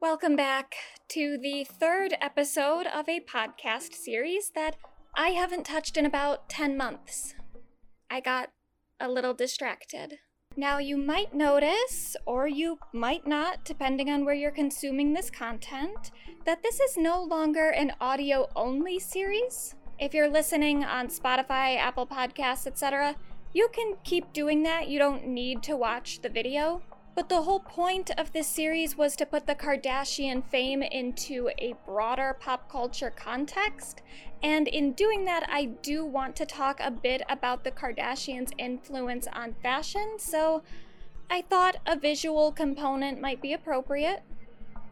Welcome back to the third episode of a podcast series that I haven't touched in about 10 months. I got a little distracted. Now, you might notice, or you might not, depending on where you're consuming this content, that this is no longer an audio only series. If you're listening on Spotify, Apple Podcasts, etc., you can keep doing that. You don't need to watch the video. But the whole point of this series was to put the Kardashian fame into a broader pop culture context. And in doing that, I do want to talk a bit about the Kardashians' influence on fashion, so I thought a visual component might be appropriate.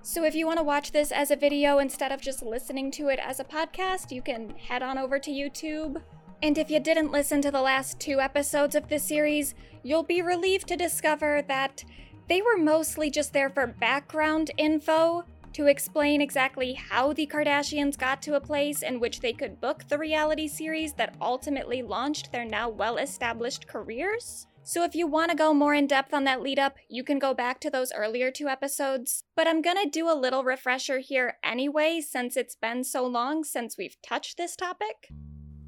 So if you want to watch this as a video instead of just listening to it as a podcast, you can head on over to YouTube. And if you didn't listen to the last two episodes of this series, you'll be relieved to discover that they were mostly just there for background info to explain exactly how the Kardashians got to a place in which they could book the reality series that ultimately launched their now well established careers. So, if you want to go more in depth on that lead up, you can go back to those earlier two episodes. But I'm gonna do a little refresher here anyway, since it's been so long since we've touched this topic.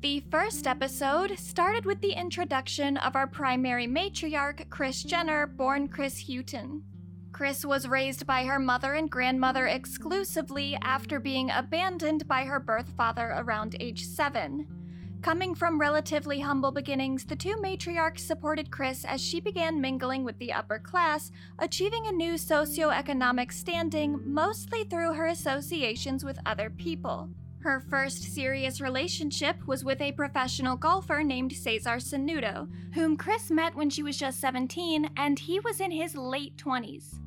The first episode started with the introduction of our primary matriarch, Kris Jenner, born Kris Houghton. Kris was raised by her mother and grandmother exclusively after being abandoned by her birth father around age 7. Coming from relatively humble beginnings, the two matriarchs supported Kris as she began mingling with the upper class, achieving a new socioeconomic standing mostly through her associations with other people. Her first serious relationship was with a professional golfer named Cesar Sanudo, whom Kris met when she was just 17 and he was in his late 20s.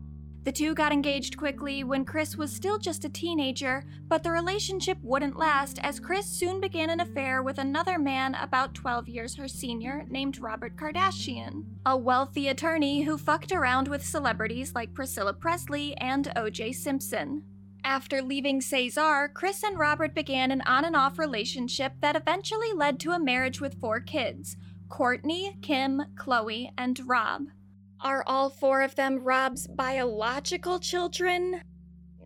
The two got engaged quickly when Kris was still just a teenager, but the relationship wouldn't last as Kris soon began an affair with another man about 12 years her senior named Robert Kardashian, a wealthy attorney who fucked around with celebrities like Priscilla Presley and O.J. Simpson. After leaving Cesar, Kris and Robert began an on and off relationship that eventually led to a marriage with four kids Kourtney, Kim, Khloé, and Rob. Are all four of them Rob's biological children?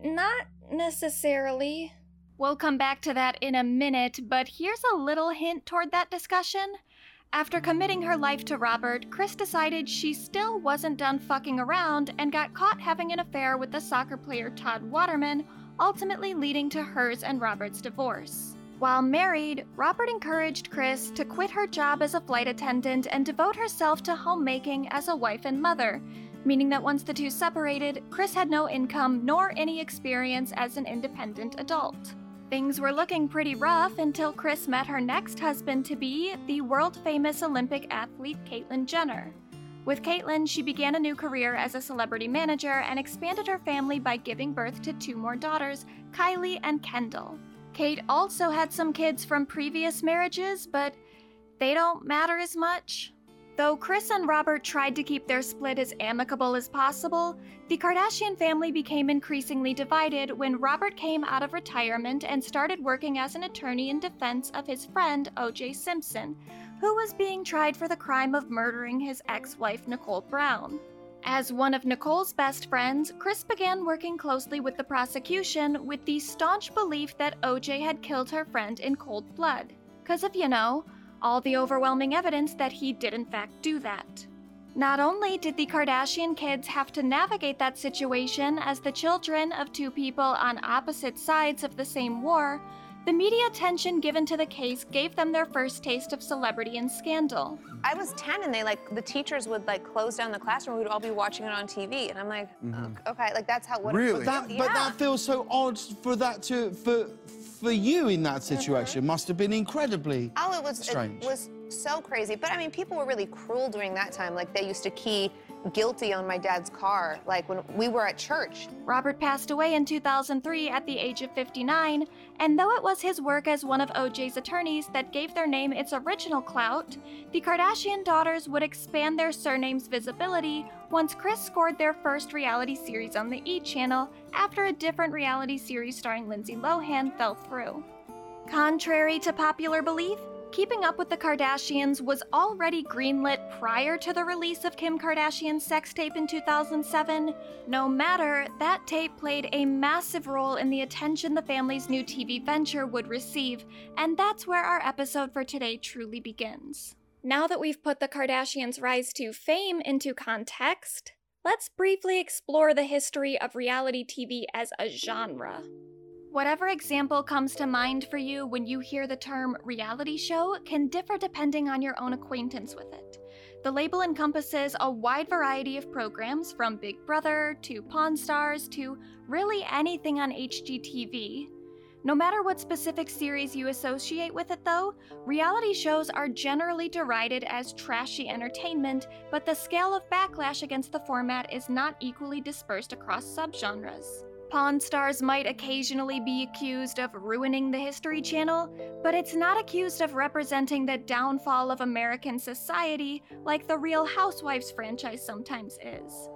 Not necessarily. We'll come back to that in a minute, but here's a little hint toward that discussion. After committing her life to Robert, Kris decided she still wasn't done fucking around and got caught having an affair with the soccer player Todd Waterman, ultimately leading to hers and Robert's divorce. While married, Robert encouraged Kris to quit her job as a flight attendant and devote herself to homemaking as a wife and mother, meaning that once the two separated, Kris had no income nor any experience as an independent adult. Things were looking pretty rough until Kris met her next husband to be, the world famous Olympic athlete Caitlyn Jenner. With Caitlyn, she began a new career as a celebrity manager and expanded her family by giving birth to two more daughters, Kylie and Kendall. Cait also had some kids from previous marriages, but they don't matter as much. Though Kris and Robert tried to keep their split as amicable as possible, the Kardashian family became increasingly divided when Robert came out of retirement and started working as an attorney in defense of his friend O.J. Simpson, who was being tried for the crime of murdering his ex wife Nicole Brown. As one of Nicole's best friends, Kris began working closely with the prosecution with the staunch belief that OJ had killed her friend in cold blood. Because if you know, all the overwhelming evidence that he did, in fact, do that. Not only did the Kardashian kids have to navigate that situation as the children of two people on opposite sides of the same war, the media attention given to the case gave them their first taste of celebrity and scandal. I was 10 and they like, the teachers would like close down the classroom. We'd all be watching it on TV. And I'm like, mm-hmm. okay, like that's how, what Really? It, That, yeah. But that feels so odd for that to for for you in that situation. Mm-hmm. Must have been incredibly Oh, it was strange. it was so crazy. But I mean, people were really cruel during that time. Like they used to key guilty on my dad's car, like when we were at church. Robert passed away in 2003 at the age of 59, and though it was his work as one of OJ's attorneys that gave their name its original clout, the Kardashian daughters would expand their surname's visibility once Kris scored their first reality series on the E! channel after a different reality series starring Lindsay Lohan fell through. Contrary to popular belief, Keeping Up with the Kardashians was already greenlit prior to the release of Kim Kardashian's sex tape in 2007. No matter, that tape played a massive role in the attention the family's new TV venture would receive, and that's where our episode for today truly begins. Now that we've put the Kardashians' rise to fame into context, let's briefly explore the history of reality TV as a genre. Whatever example comes to mind for you when you hear the term reality show can differ depending on your own acquaintance with it. The label encompasses a wide variety of programs from Big Brother to Pawn Stars to really anything on HGTV. No matter what specific series you associate with it, though, reality shows are generally derided as trashy entertainment, but the scale of backlash against the format is not equally dispersed across subgenres. Pawn Stars might occasionally be accused of ruining the History Channel, but it's not accused of representing the downfall of American society like the Real Housewives franchise sometimes is.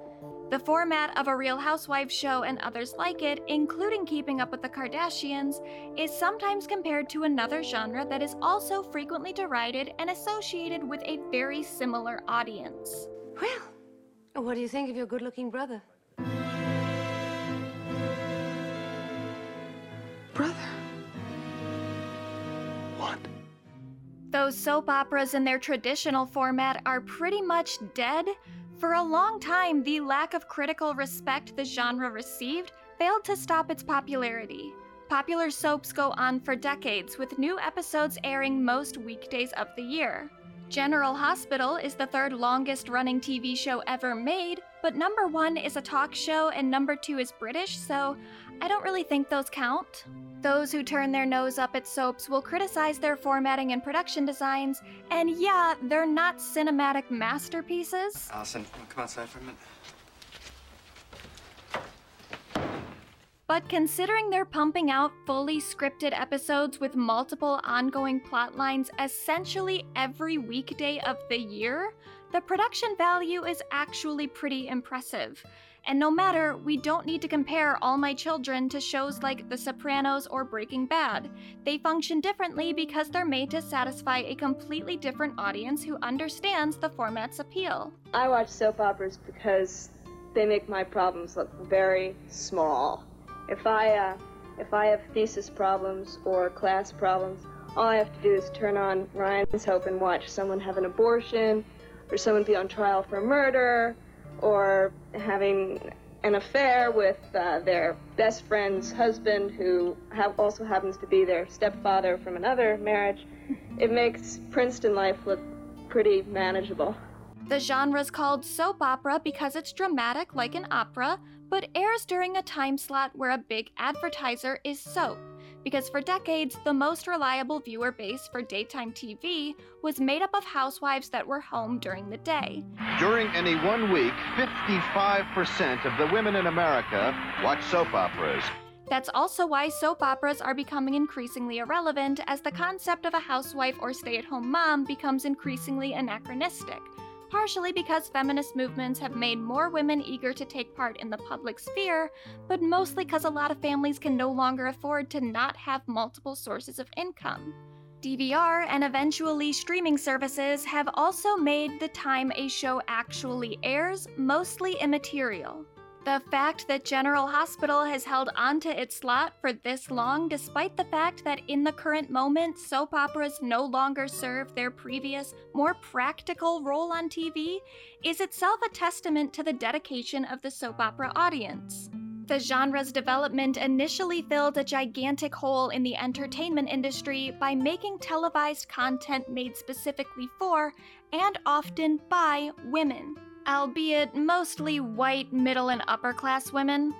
The format of a Real Housewives show and others like it, including Keeping Up with the Kardashians, is sometimes compared to another genre that is also frequently derided and associated with a very similar audience. Well, what do you think of your good looking brother? Brother. What? Those soap operas in their traditional format are pretty much dead. For a long time, the lack of critical respect the genre received failed to stop its popularity. Popular soaps go on for decades, with new episodes airing most weekdays of the year. General Hospital is the third longest running TV show ever made, but number one is a talk show and number two is British, so I don't really think those count. Those who turn their nose up at soaps will criticize their formatting and production designs, and yeah, they're not cinematic masterpieces. Allison, come outside for a minute. But considering they're pumping out fully scripted episodes with multiple ongoing plot lines essentially every weekday of the year, the production value is actually pretty impressive. And no matter, we don't need to compare All My Children to shows like The Sopranos or Breaking Bad. They function differently because they're made to satisfy a completely different audience who understands the format's appeal. I watch soap operas because they make my problems look very small. If I uh, if I have thesis problems or class problems, all I have to do is turn on Ryan's Hope and watch someone have an abortion, or someone be on trial for murder, or having an affair with uh, their best friend's husband, who ha- also happens to be their stepfather from another marriage. It makes Princeton life look pretty manageable. The genre's called soap opera because it's dramatic like an opera, but airs during a time slot where a big advertiser is soap. Because for decades, the most reliable viewer base for daytime TV was made up of housewives that were home during the day. During any one week, 55% of the women in America watch soap operas. That's also why soap operas are becoming increasingly irrelevant as the concept of a housewife or stay at home mom becomes increasingly anachronistic partially because feminist movements have made more women eager to take part in the public sphere, but mostly because a lot of families can no longer afford to not have multiple sources of income. DVR and eventually streaming services have also made the time a show actually airs mostly immaterial. The fact that General Hospital has held onto its slot for this long, despite the fact that in the current moment, soap operas no longer serve their previous, more practical role on TV, is itself a testament to the dedication of the soap opera audience. The genre's development initially filled a gigantic hole in the entertainment industry by making televised content made specifically for, and often by, women albeit mostly white, middle, and upper class women.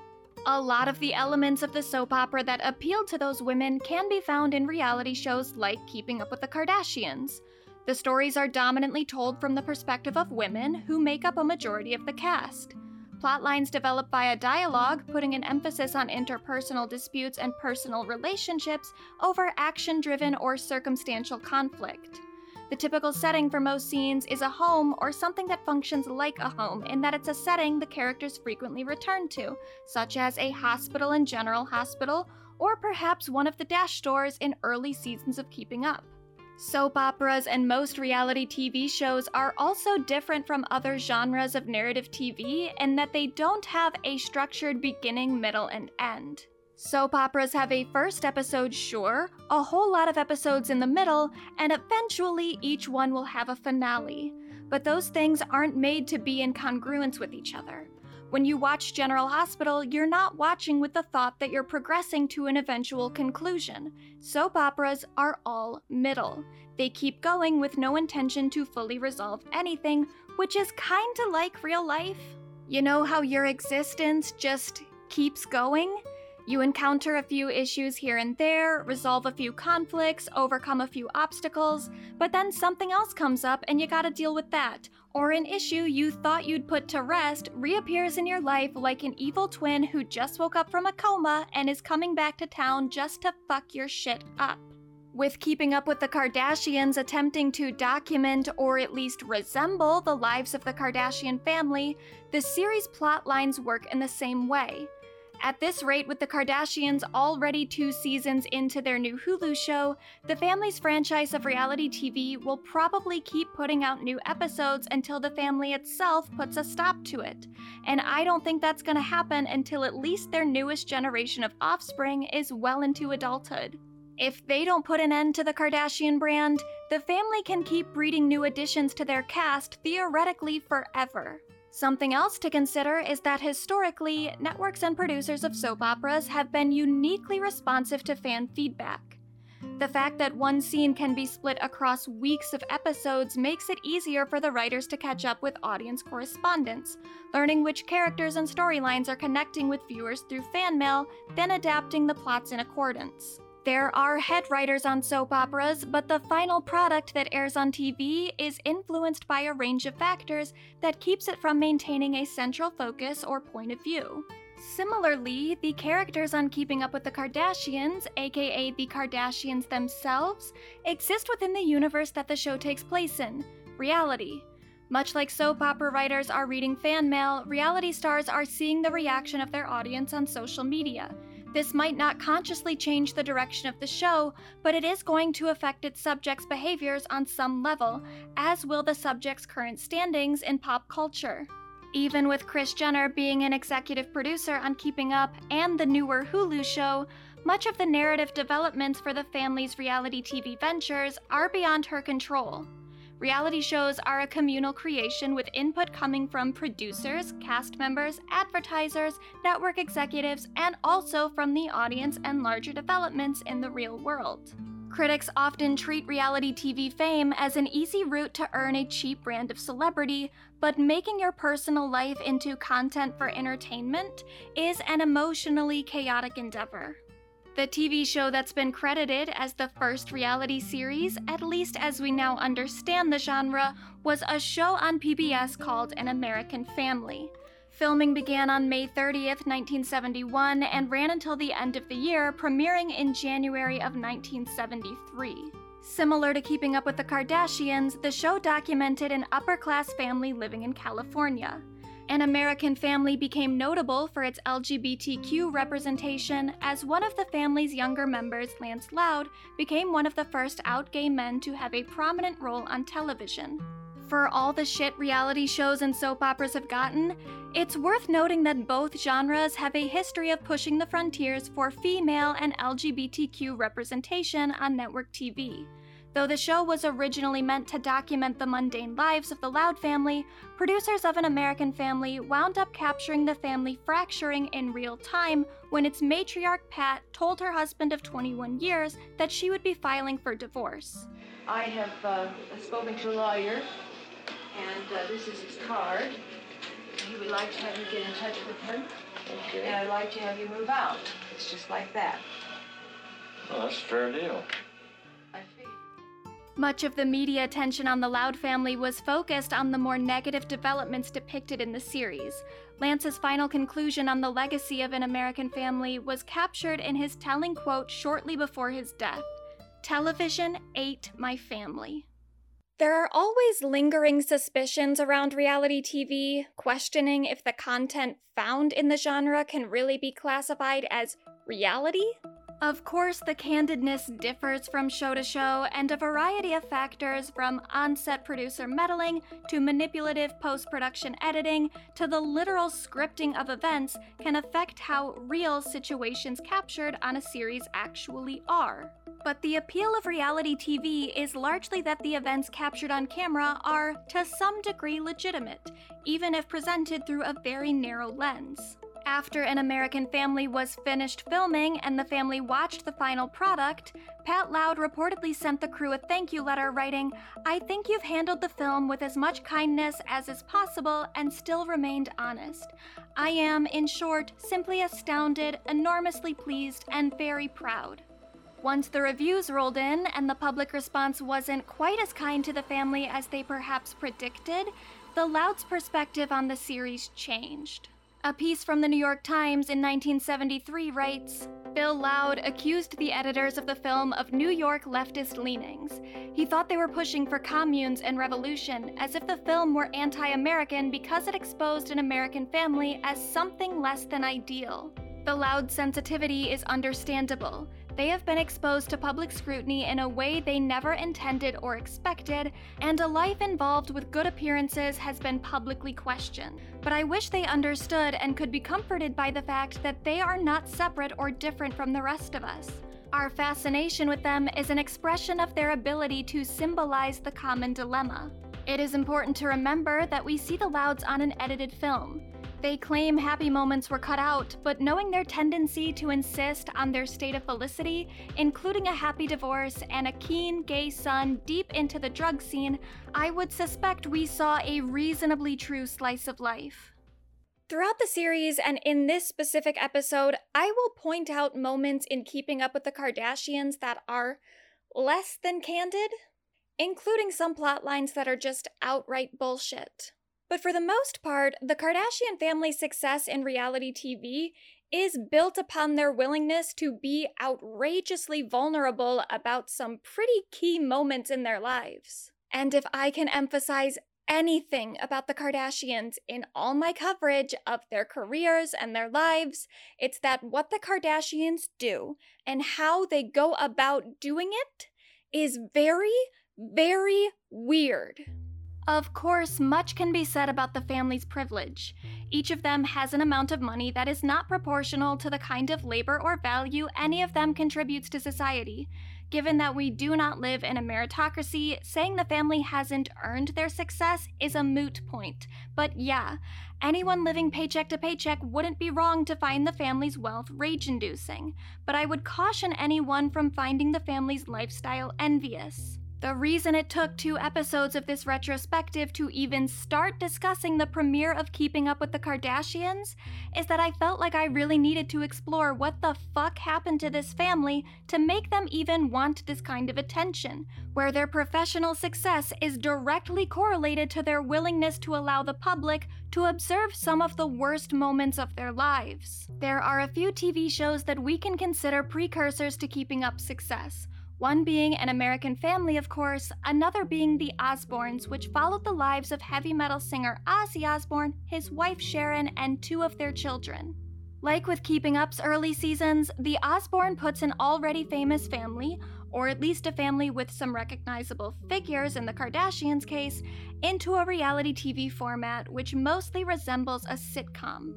A lot of the elements of the soap opera that appealed to those women can be found in reality shows like Keeping Up with the Kardashians. The stories are dominantly told from the perspective of women, who make up a majority of the cast. Plotlines develop via dialogue, putting an emphasis on interpersonal disputes and personal relationships over action driven or circumstantial conflict. The typical setting for most scenes is a home or something that functions like a home in that it's a setting the characters frequently return to, such as a hospital in General Hospital, or perhaps one of the Dash stores in early seasons of Keeping Up. Soap operas and most reality TV shows are also different from other genres of narrative TV in that they don't have a structured beginning, middle, and end. Soap operas have a first episode, sure, a whole lot of episodes in the middle, and eventually each one will have a finale. But those things aren't made to be in congruence with each other. When you watch General Hospital, you're not watching with the thought that you're progressing to an eventual conclusion. Soap operas are all middle. They keep going with no intention to fully resolve anything, which is kinda like real life. You know how your existence just keeps going? You encounter a few issues here and there, resolve a few conflicts, overcome a few obstacles, but then something else comes up and you gotta deal with that. Or an issue you thought you'd put to rest reappears in your life like an evil twin who just woke up from a coma and is coming back to town just to fuck your shit up. With Keeping Up with the Kardashians attempting to document or at least resemble the lives of the Kardashian family, the series plot lines work in the same way. At this rate, with the Kardashians already two seasons into their new Hulu show, the family's franchise of reality TV will probably keep putting out new episodes until the family itself puts a stop to it. And I don't think that's gonna happen until at least their newest generation of offspring is well into adulthood. If they don't put an end to the Kardashian brand, the family can keep breeding new additions to their cast theoretically forever. Something else to consider is that historically, networks and producers of soap operas have been uniquely responsive to fan feedback. The fact that one scene can be split across weeks of episodes makes it easier for the writers to catch up with audience correspondence, learning which characters and storylines are connecting with viewers through fan mail, then adapting the plots in accordance. There are head writers on soap operas, but the final product that airs on TV is influenced by a range of factors that keeps it from maintaining a central focus or point of view. Similarly, the characters on Keeping Up with the Kardashians, aka the Kardashians themselves, exist within the universe that the show takes place in reality. Much like soap opera writers are reading fan mail, reality stars are seeing the reaction of their audience on social media. This might not consciously change the direction of the show, but it is going to affect its subjects' behaviors on some level, as will the subject's current standings in pop culture. Even with Kris Jenner being an executive producer on Keeping Up and the newer Hulu show, much of the narrative developments for the family's reality TV ventures are beyond her control. Reality shows are a communal creation with input coming from producers, cast members, advertisers, network executives, and also from the audience and larger developments in the real world. Critics often treat reality TV fame as an easy route to earn a cheap brand of celebrity, but making your personal life into content for entertainment is an emotionally chaotic endeavor. The TV show that's been credited as the first reality series, at least as we now understand the genre, was a show on PBS called An American Family. Filming began on May 30th, 1971, and ran until the end of the year, premiering in January of 1973. Similar to Keeping Up with the Kardashians, the show documented an upper class family living in California. An American Family became notable for its LGBTQ representation, as one of the family's younger members, Lance Loud, became one of the first out gay men to have a prominent role on television. For all the shit reality shows and soap operas have gotten, it's worth noting that both genres have a history of pushing the frontiers for female and LGBTQ representation on network TV. Though the show was originally meant to document the mundane lives of the Loud family, producers of An American Family wound up capturing the family fracturing in real time when its matriarch Pat told her husband of 21 years that she would be filing for divorce. I have uh, spoken to a lawyer, and uh, this is his card. He would like to have you get in touch with him, and I'd like to have you move out. It's just like that. Well, that's a fair deal. Much of the media attention on the Loud family was focused on the more negative developments depicted in the series. Lance's final conclusion on the legacy of an American family was captured in his telling quote shortly before his death Television ate my family. There are always lingering suspicions around reality TV, questioning if the content found in the genre can really be classified as reality. Of course, the candidness differs from show to show, and a variety of factors from on set producer meddling to manipulative post production editing to the literal scripting of events can affect how real situations captured on a series actually are. But the appeal of reality TV is largely that the events captured on camera are, to some degree, legitimate, even if presented through a very narrow lens. After An American Family was finished filming and the family watched the final product, Pat Loud reportedly sent the crew a thank you letter writing, I think you've handled the film with as much kindness as is possible and still remained honest. I am, in short, simply astounded, enormously pleased, and very proud. Once the reviews rolled in and the public response wasn't quite as kind to the family as they perhaps predicted, the Loud's perspective on the series changed. A piece from the New York Times in 1973 writes Bill Loud accused the editors of the film of New York leftist leanings. He thought they were pushing for communes and revolution, as if the film were anti American because it exposed an American family as something less than ideal. The Loud sensitivity is understandable. They have been exposed to public scrutiny in a way they never intended or expected, and a life involved with good appearances has been publicly questioned. But I wish they understood and could be comforted by the fact that they are not separate or different from the rest of us. Our fascination with them is an expression of their ability to symbolize the common dilemma. It is important to remember that we see the Louds on an edited film. They claim happy moments were cut out, but knowing their tendency to insist on their state of felicity, including a happy divorce and a keen gay son deep into the drug scene, I would suspect we saw a reasonably true slice of life. Throughout the series and in this specific episode, I will point out moments in Keeping Up with the Kardashians that are less than candid, including some plot lines that are just outright bullshit. But for the most part, the Kardashian family's success in reality TV is built upon their willingness to be outrageously vulnerable about some pretty key moments in their lives. And if I can emphasize anything about the Kardashians in all my coverage of their careers and their lives, it's that what the Kardashians do and how they go about doing it is very, very weird. Of course, much can be said about the family's privilege. Each of them has an amount of money that is not proportional to the kind of labor or value any of them contributes to society. Given that we do not live in a meritocracy, saying the family hasn't earned their success is a moot point. But yeah, anyone living paycheck to paycheck wouldn't be wrong to find the family's wealth rage inducing. But I would caution anyone from finding the family's lifestyle envious. The reason it took two episodes of this retrospective to even start discussing the premiere of Keeping Up with the Kardashians is that I felt like I really needed to explore what the fuck happened to this family to make them even want this kind of attention, where their professional success is directly correlated to their willingness to allow the public to observe some of the worst moments of their lives. There are a few TV shows that we can consider precursors to Keeping Up success. One being An American Family, of course, another being The Osbournes, which followed the lives of heavy metal singer Ozzy Osbourne, his wife Sharon, and two of their children. Like with Keeping Up's early seasons, The Osbourne puts an already famous family, or at least a family with some recognizable figures in the Kardashians' case, into a reality TV format which mostly resembles a sitcom.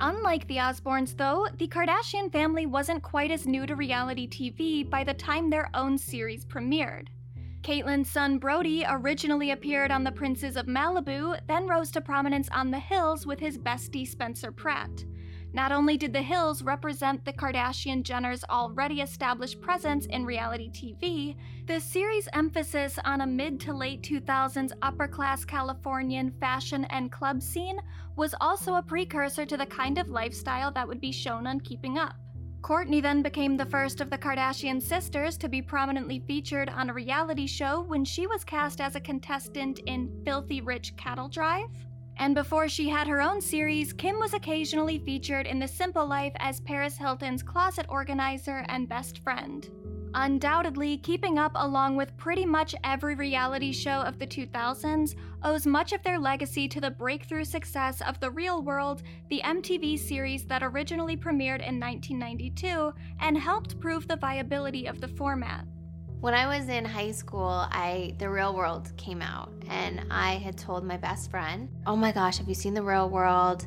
Unlike the Osbournes, though, the Kardashian family wasn't quite as new to reality TV by the time their own series premiered. Caitlyn's son Brody originally appeared on The Princes of Malibu, then rose to prominence on The Hills with his bestie Spencer Pratt. Not only did The Hills represent the Kardashian Jenners' already established presence in reality TV, the series' emphasis on a mid to late 2000s upper class Californian fashion and club scene was also a precursor to the kind of lifestyle that would be shown on Keeping Up. Kourtney then became the first of the Kardashian sisters to be prominently featured on a reality show when she was cast as a contestant in Filthy Rich Cattle Drive. And before she had her own series, Kim was occasionally featured in The Simple Life as Paris Hilton's closet organizer and best friend. Undoubtedly, keeping up along with pretty much every reality show of the 2000s owes much of their legacy to the breakthrough success of The Real World, the MTV series that originally premiered in 1992 and helped prove the viability of the format. When I was in high school, I The Real World came out and I had told my best friend, "Oh my gosh, have you seen The Real World?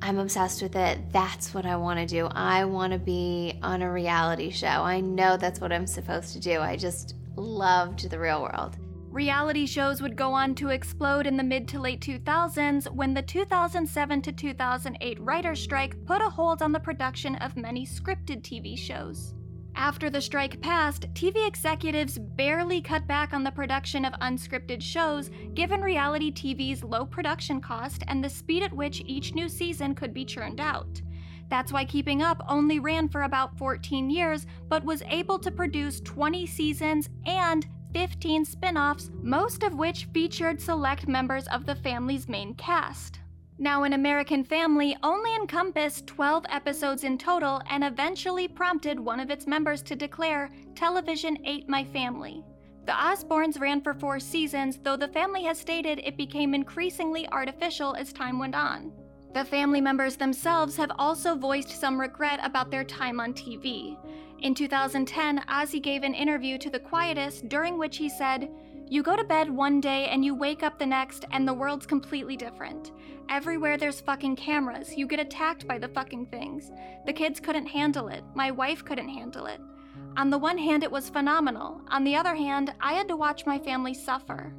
I'm obsessed with it. That's what I want to do. I want to be on a reality show. I know that's what I'm supposed to do. I just loved The Real World." Reality shows would go on to explode in the mid to late 2000s when the 2007 to 2008 writer's strike put a hold on the production of many scripted TV shows. After the strike passed, TV executives barely cut back on the production of unscripted shows given reality TV's low production cost and the speed at which each new season could be churned out. That's why Keeping Up only ran for about 14 years, but was able to produce 20 seasons and 15 spin offs, most of which featured select members of the family's main cast. Now, An American Family only encompassed 12 episodes in total and eventually prompted one of its members to declare, Television ate my family. The Osbournes ran for four seasons, though the family has stated it became increasingly artificial as time went on. The family members themselves have also voiced some regret about their time on TV. In 2010, Ozzy gave an interview to The Quietus during which he said, You go to bed one day and you wake up the next, and the world's completely different. Everywhere there's fucking cameras. You get attacked by the fucking things. The kids couldn't handle it. My wife couldn't handle it. On the one hand, it was phenomenal. On the other hand, I had to watch my family suffer.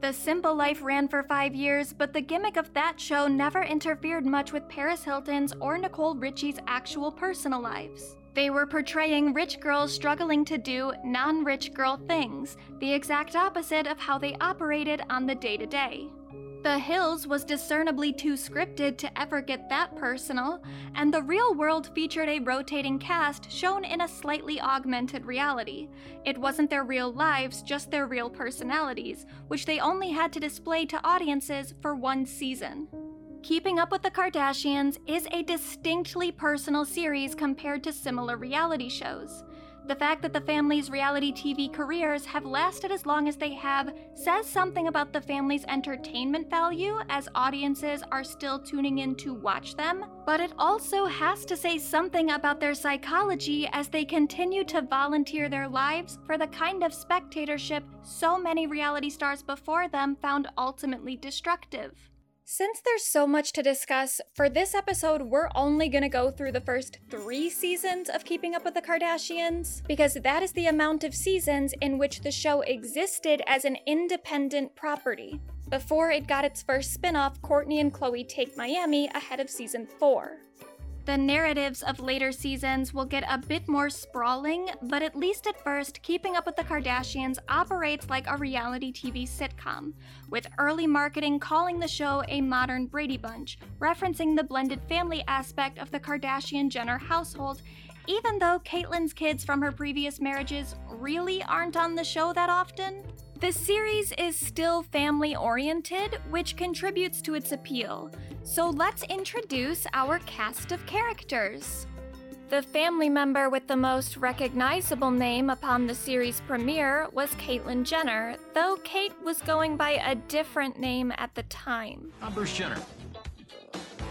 The Simple Life ran for five years, but the gimmick of that show never interfered much with Paris Hilton's or Nicole Richie's actual personal lives. They were portraying rich girls struggling to do non rich girl things, the exact opposite of how they operated on the day to day. The Hills was discernibly too scripted to ever get that personal, and the real world featured a rotating cast shown in a slightly augmented reality. It wasn't their real lives, just their real personalities, which they only had to display to audiences for one season. Keeping Up with the Kardashians is a distinctly personal series compared to similar reality shows. The fact that the family's reality TV careers have lasted as long as they have says something about the family's entertainment value as audiences are still tuning in to watch them, but it also has to say something about their psychology as they continue to volunteer their lives for the kind of spectatorship so many reality stars before them found ultimately destructive. Since there's so much to discuss, for this episode, we're only gonna go through the first three seasons of Keeping Up with the Kardashians, because that is the amount of seasons in which the show existed as an independent property, before it got its first spin off, Kourtney and Khloé Take Miami, ahead of season 4. The narratives of later seasons will get a bit more sprawling, but at least at first, Keeping Up with the Kardashians operates like a reality TV sitcom, with early marketing calling the show a modern Brady Bunch, referencing the blended family aspect of the Kardashian Jenner household, even though Caitlyn's kids from her previous marriages really aren't on the show that often. The series is still family oriented, which contributes to its appeal. So let's introduce our cast of characters. The family member with the most recognizable name upon the series premiere was Caitlyn Jenner, though Cait was going by a different name at the time. I'm Bruce Jenner,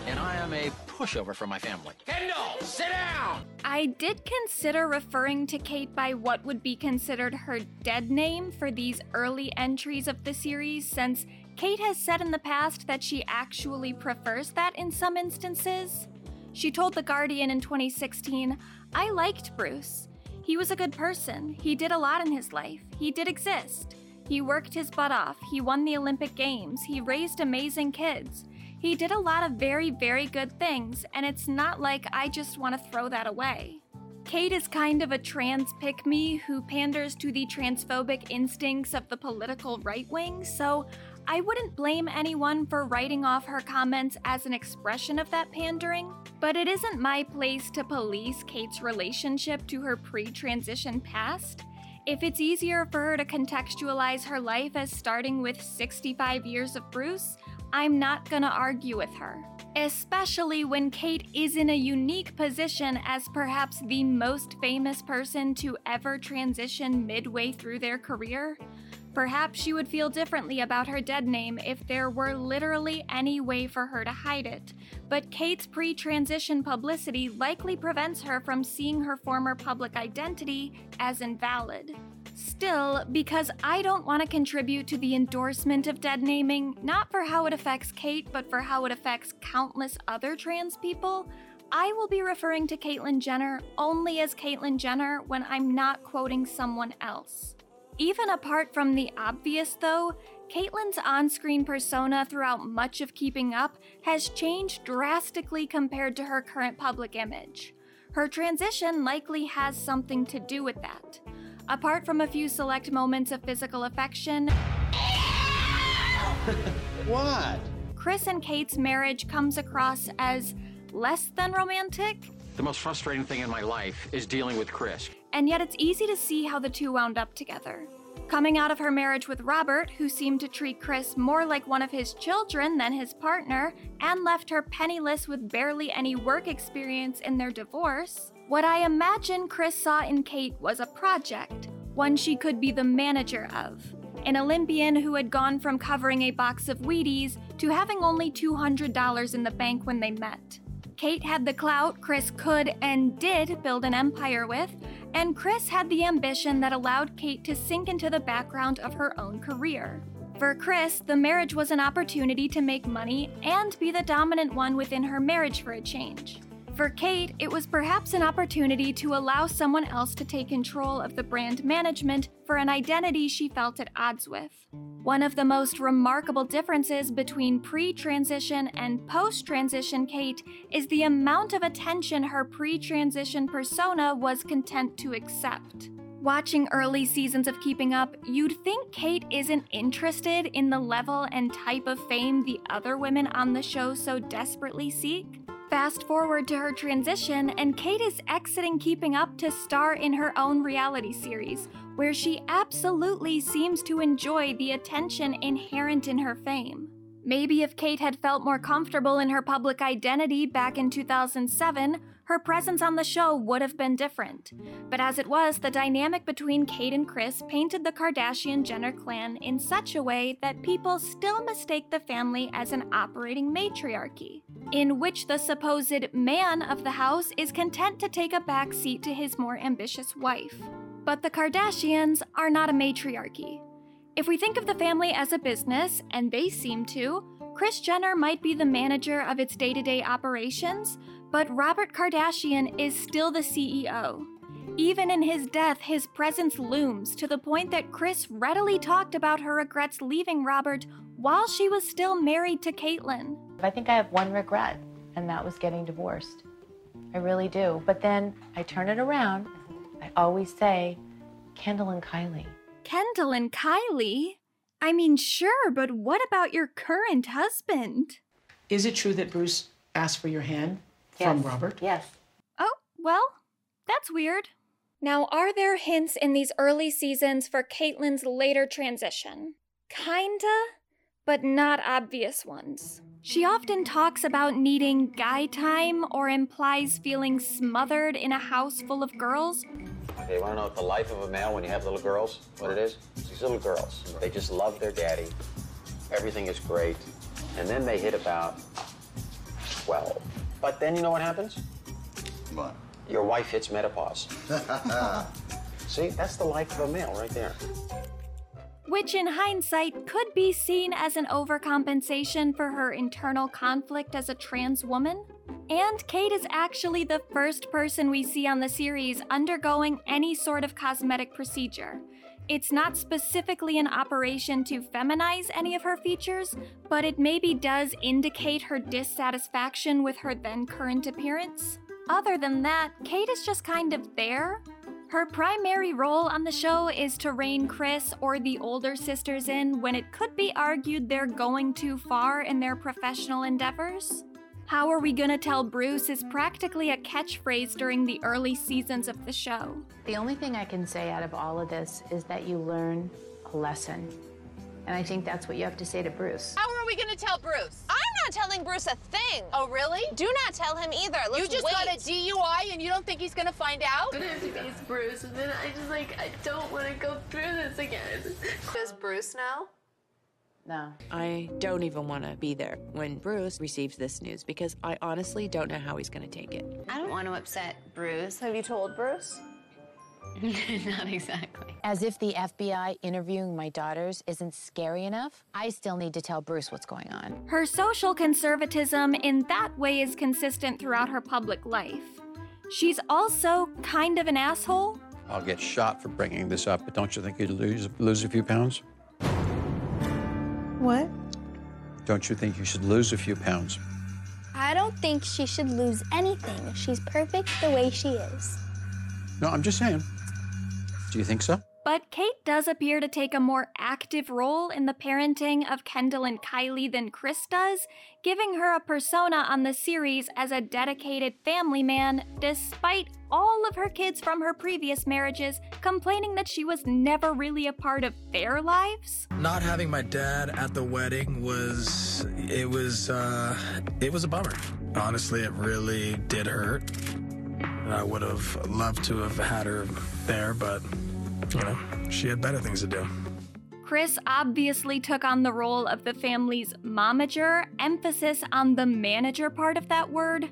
and I am a pushover for my family. Kendall, sit down! I did consider referring to Cait by what would be considered her dead name for these early entries of the series, since Cait has said in the past that she actually prefers that in some instances. She told The Guardian in 2016, I liked Bruce. He was a good person. He did a lot in his life. He did exist. He worked his butt off. He won the Olympic Games. He raised amazing kids. He did a lot of very, very good things, and it's not like I just want to throw that away. Cait is kind of a trans pick me who panders to the transphobic instincts of the political right wing, so I wouldn't blame anyone for writing off her comments as an expression of that pandering, but it isn't my place to police Cait's relationship to her pre transition past. If it's easier for her to contextualize her life as starting with 65 years of Bruce, I'm not gonna argue with her. especially when Cait is in a unique position as perhaps the most famous person to ever transition midway through their career. Perhaps she would feel differently about her dead name if there were literally any way for her to hide it, but Cait's pre transition publicity likely prevents her from seeing her former public identity as invalid. Still, because I don't want to contribute to the endorsement of dead naming, not for how it affects Cait, but for how it affects countless other trans people, I will be referring to Caitlyn Jenner only as Caitlyn Jenner when I'm not quoting someone else. Even apart from the obvious, though, Caitlyn's on screen persona throughout much of Keeping Up has changed drastically compared to her current public image. Her transition likely has something to do with that. Apart from a few select moments of physical affection, What? Kris and Cait's marriage comes across as less than romantic, The most frustrating thing in my life is dealing with Kris. and yet it's easy to see how the two wound up together. Coming out of her marriage with Robert, who seemed to treat Kris more like one of his children than his partner, and left her penniless with barely any work experience in their divorce, what I imagine Kris saw in Cait was a project, one she could be the manager of. An Olympian who had gone from covering a box of Wheaties to having only $200 in the bank when they met. Cait had the clout Kris could and did build an empire with, and Kris had the ambition that allowed Cait to sink into the background of her own career. For Kris, the marriage was an opportunity to make money and be the dominant one within her marriage for a change. For Cait, it was perhaps an opportunity to allow someone else to take control of the brand management for an identity she felt at odds with. One of the most remarkable differences between pre transition and post transition Cait is the amount of attention her pre transition persona was content to accept. Watching early seasons of Keeping Up, you'd think Cait isn't interested in the level and type of fame the other women on the show so desperately seek. Fast forward to her transition, and Cait is exiting Keeping Up to star in her own reality series, where she absolutely seems to enjoy the attention inherent in her fame. Maybe if Cait had felt more comfortable in her public identity back in 2007, her presence on the show would have been different. But as it was, the dynamic between Cait and Kris painted the Kardashian Jenner clan in such a way that people still mistake the family as an operating matriarchy, in which the supposed man of the house is content to take a back seat to his more ambitious wife. But the Kardashians are not a matriarchy. If we think of the family as a business, and they seem to, Kris Jenner might be the manager of its day to day operations, but Robert Kardashian is still the CEO. Even in his death, his presence looms to the point that Kris readily talked about her regrets leaving Robert while she was still married to Caitlyn. I think I have one regret, and that was getting divorced. I really do. But then I turn it around. I always say, Kendall and Kylie. Kendall and Kylie? I mean, sure, but what about your current husband? Is it true that Bruce asked for your hand from Robert? Yes. Oh, well, that's weird. Now, are there hints in these early seasons for Caitlyn's later transition? Kinda, but not obvious ones. She often talks about needing guy time or implies feeling smothered in a house full of girls. Okay, you want to know what the life of a male when you have little girls? What it is? It's these little girls. They just love their daddy. Everything is great. And then they hit about 12. But then you know what happens? What? Your wife hits menopause. See, that's the life of a male right there. which in hindsight could be seen as an overcompensation for her internal conflict as a trans woman. And Cait is actually the first person we see on the series undergoing any sort of cosmetic procedure. It's not specifically an operation to feminize any of her features, but it maybe does indicate her dissatisfaction with her then current appearance. Other than that, Cait is just kind of there, her primary role on the show is to rein Kris or the older sisters in when it could be argued they're going too far in their professional endeavors. How are we gonna tell Bruce is practically a catchphrase during the early seasons of the show. The only thing I can say out of all of this is that you learn a lesson. And I think that's what you have to say to Bruce. How are we going to tell Bruce? I'm not telling Bruce a thing. Oh, really? Do not tell him either. Let's you just wait. got a DUI and you don't think he's gonna find out? But I have to face Bruce, and then I just like I don't want to go through this again. Does Bruce know? No. I don't even want to be there when Bruce receives this news because I honestly don't know how he's going to take it. I don't want to upset Bruce. Have you told Bruce? Not exactly. As if the FBI interviewing my daughters isn't scary enough, I still need to tell Bruce what's going on. Her social conservatism in that way is consistent throughout her public life. She's also kind of an asshole. I'll get shot for bringing this up, but don't you think you'd lose, lose a few pounds? What? Don't you think you should lose a few pounds? I don't think she should lose anything. She's perfect the way she is. No, I'm just saying. Do you think so? But Cait does appear to take a more active role in the parenting of Kendall and Kylie than Kris does, giving her a persona on the series as a dedicated family man, despite all of her kids from her previous marriages complaining that she was never really a part of their lives. Not having my dad at the wedding was it was uh it was a bummer. Honestly, it really did hurt. I would have loved to have had her there, but you know, she had better things to do. Kris obviously took on the role of the family's momager, emphasis on the manager part of that word.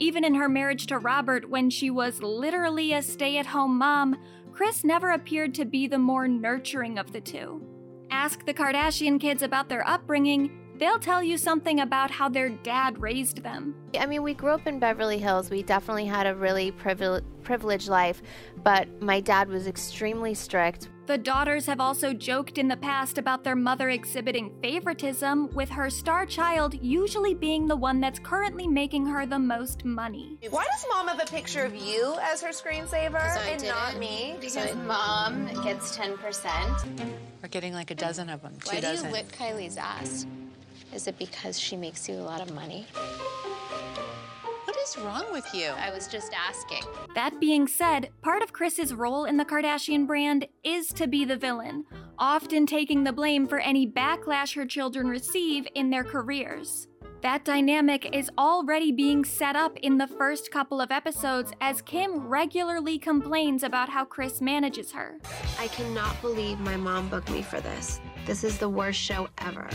Even in her marriage to Robert, when she was literally a stay at home mom, Kris never appeared to be the more nurturing of the two. Ask the Kardashian kids about their upbringing, they'll tell you something about how their dad raised them. I mean, we grew up in Beverly Hills. We definitely had a really privil- privileged life, but my dad was extremely strict. The daughters have also joked in the past about their mother exhibiting favoritism, with her star child usually being the one that's currently making her the most money. Why does mom have a picture of you as her screensaver So I and not didn't, me? Because mom gets 10%. We're getting like a dozen of them. Why do you lick Kylie's ass? Is it because she makes you a lot of money? What is wrong with you? I was just asking. That being said, part of Kris's role in the Kardashian brand is to be the villain, often taking the blame for any backlash her children receive in their careers. That dynamic is already being set up in the first couple of episodes as Kim regularly complains about how Kris manages her. I cannot believe my mom booked me for this. This is the worst show ever.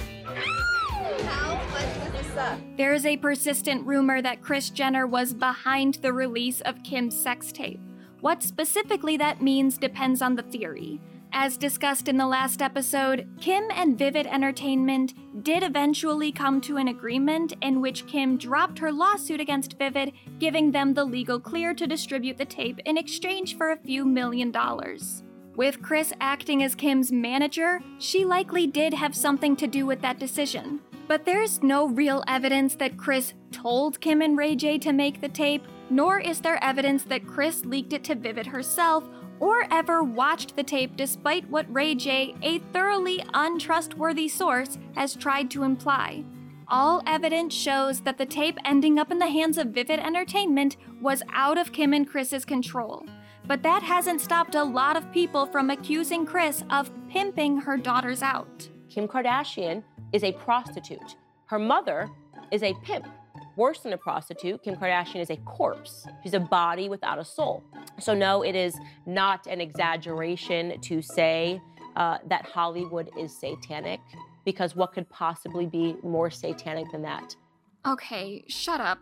There is a persistent rumor that Kris Jenner was behind the release of Kim's sex tape. What specifically that means depends on the theory. As discussed in the last episode, Kim and Vivid Entertainment did eventually come to an agreement in which Kim dropped her lawsuit against Vivid, giving them the legal clear to distribute the tape in exchange for a few million dollars. With Kris acting as Kim's manager, she likely did have something to do with that decision. But there's no real evidence that Kris told Kim and Ray J to make the tape, nor is there evidence that Kris leaked it to Vivid herself or ever watched the tape despite what Ray J, a thoroughly untrustworthy source, has tried to imply. All evidence shows that the tape ending up in the hands of Vivid Entertainment was out of Kim and Kris's control. But that hasn't stopped a lot of people from accusing Kris of pimping her daughters out. Kim Kardashian is a prostitute. Her mother is a pimp. Worse than a prostitute, Kim Kardashian is a corpse. She's a body without a soul. So, no, it is not an exaggeration to say uh, that Hollywood is satanic, because what could possibly be more satanic than that? Okay, shut up.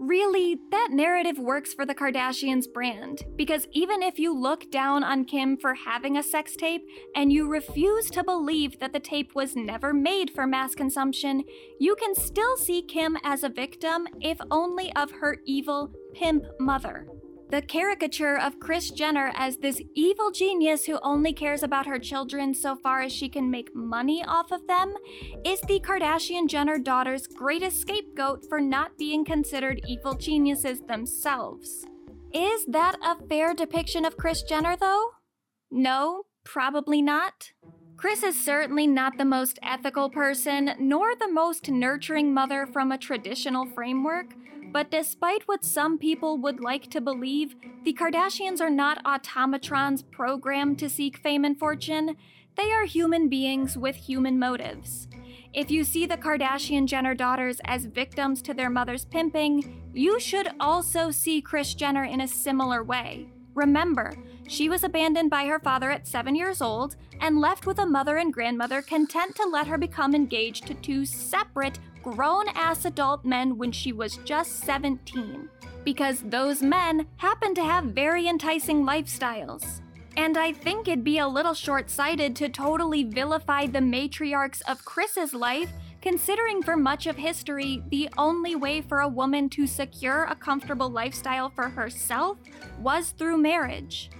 Really, that narrative works for the Kardashians brand, because even if you look down on Kim for having a sex tape and you refuse to believe that the tape was never made for mass consumption, you can still see Kim as a victim, if only of her evil pimp mother. The caricature of Kris Jenner as this evil genius who only cares about her children so far as she can make money off of them is the Kardashian Jenner daughter's greatest scapegoat for not being considered evil geniuses themselves. Is that a fair depiction of Kris Jenner, though? No, probably not. Kris is certainly not the most ethical person, nor the most nurturing mother from a traditional framework, but despite what some people would like to believe, the Kardashians are not automatrons programmed to seek fame and fortune. They are human beings with human motives. If you see the Kardashian Jenner daughters as victims to their mother's pimping, you should also see Kris Jenner in a similar way. Remember, she was abandoned by her father at seven years old and left with a mother and grandmother content to let her become engaged to two separate, grown ass adult men when she was just 17. Because those men happen to have very enticing lifestyles. And I think it'd be a little short sighted to totally vilify the matriarchs of Kris's life, considering for much of history, the only way for a woman to secure a comfortable lifestyle for herself was through marriage.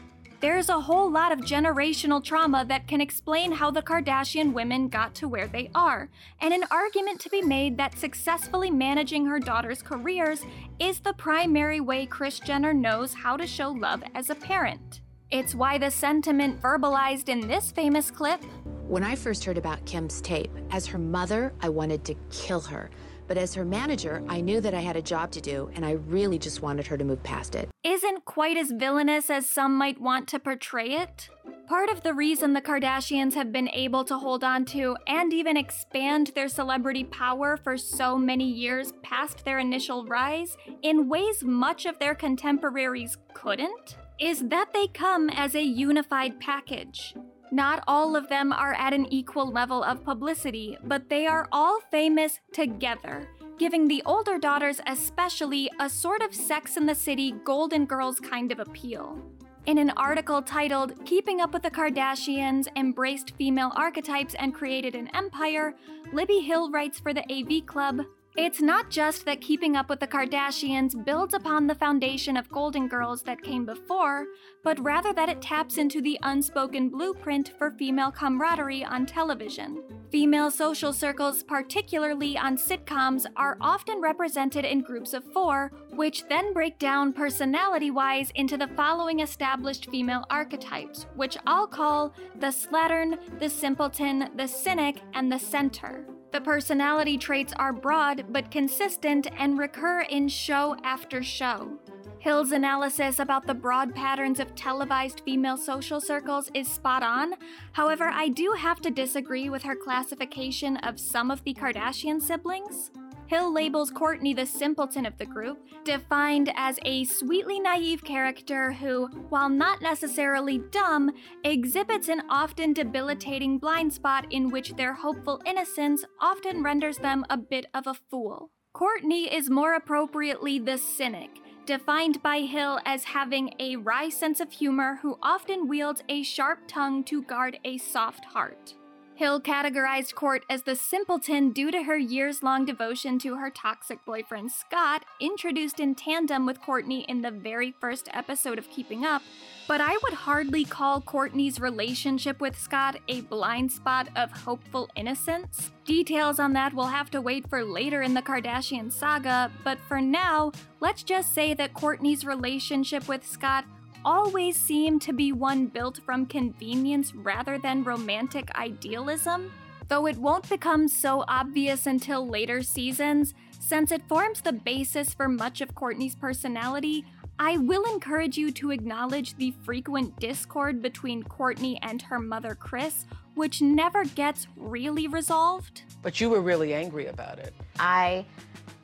There's a whole lot of generational trauma that can explain how the Kardashian women got to where they are, and an argument to be made that successfully managing her daughters' careers is the primary way Kris Jenner knows how to show love as a parent. It's why the sentiment verbalized in this famous clip When I first heard about Kim's tape, as her mother, I wanted to kill her. But as her manager, I knew that I had a job to do, and I really just wanted her to move past it. isn't quite as villainous as some might want to portray it. Part of the reason the Kardashians have been able to hold on to and even expand their celebrity power for so many years past their initial rise in ways much of their contemporaries couldn't is that they come as a unified package. Not all of them are at an equal level of publicity, but they are all famous together, giving the older daughters, especially, a sort of Sex in the City Golden Girls kind of appeal. In an article titled Keeping Up with the Kardashians Embraced Female Archetypes and Created an Empire, Libby Hill writes for the AV Club It's not just that Keeping Up with the Kardashians builds upon the foundation of Golden Girls that came before, but rather that it taps into the unspoken blueprint for female camaraderie on television. Female social circles, particularly on sitcoms, are often represented in groups of four, which then break down personality wise into the following established female archetypes, which I'll call the slattern, the simpleton, the cynic, and the center. The personality traits are broad but consistent and recur in show after show. Hill's analysis about the broad patterns of televised female social circles is spot on. However, I do have to disagree with her classification of some of the Kardashian siblings. Hill labels Kourtney the simpleton of the group, defined as a sweetly naive character who, while not necessarily dumb, exhibits an often debilitating blind spot in which their hopeful innocence often renders them a bit of a fool. Kourtney is more appropriately the cynic, defined by Hill as having a wry sense of humor who often wields a sharp tongue to guard a soft heart. Hill categorized Kourt as the simpleton due to her years long devotion to her toxic boyfriend Scott, introduced in tandem with Kourtney in the very first episode of Keeping Up. But I would hardly call Kourtney's relationship with Scott a blind spot of hopeful innocence. Details on that will have to wait for later in the Kardashian saga, but for now, let's just say that Kourtney's relationship with Scott always seem to be one built from convenience rather than romantic idealism. Though it won't become so obvious until later seasons, since it forms the basis for much of Kourtney's personality, I will encourage you to acknowledge the frequent discord between Kourtney and her mother Kris, which never gets really resolved. But you were really angry about it. I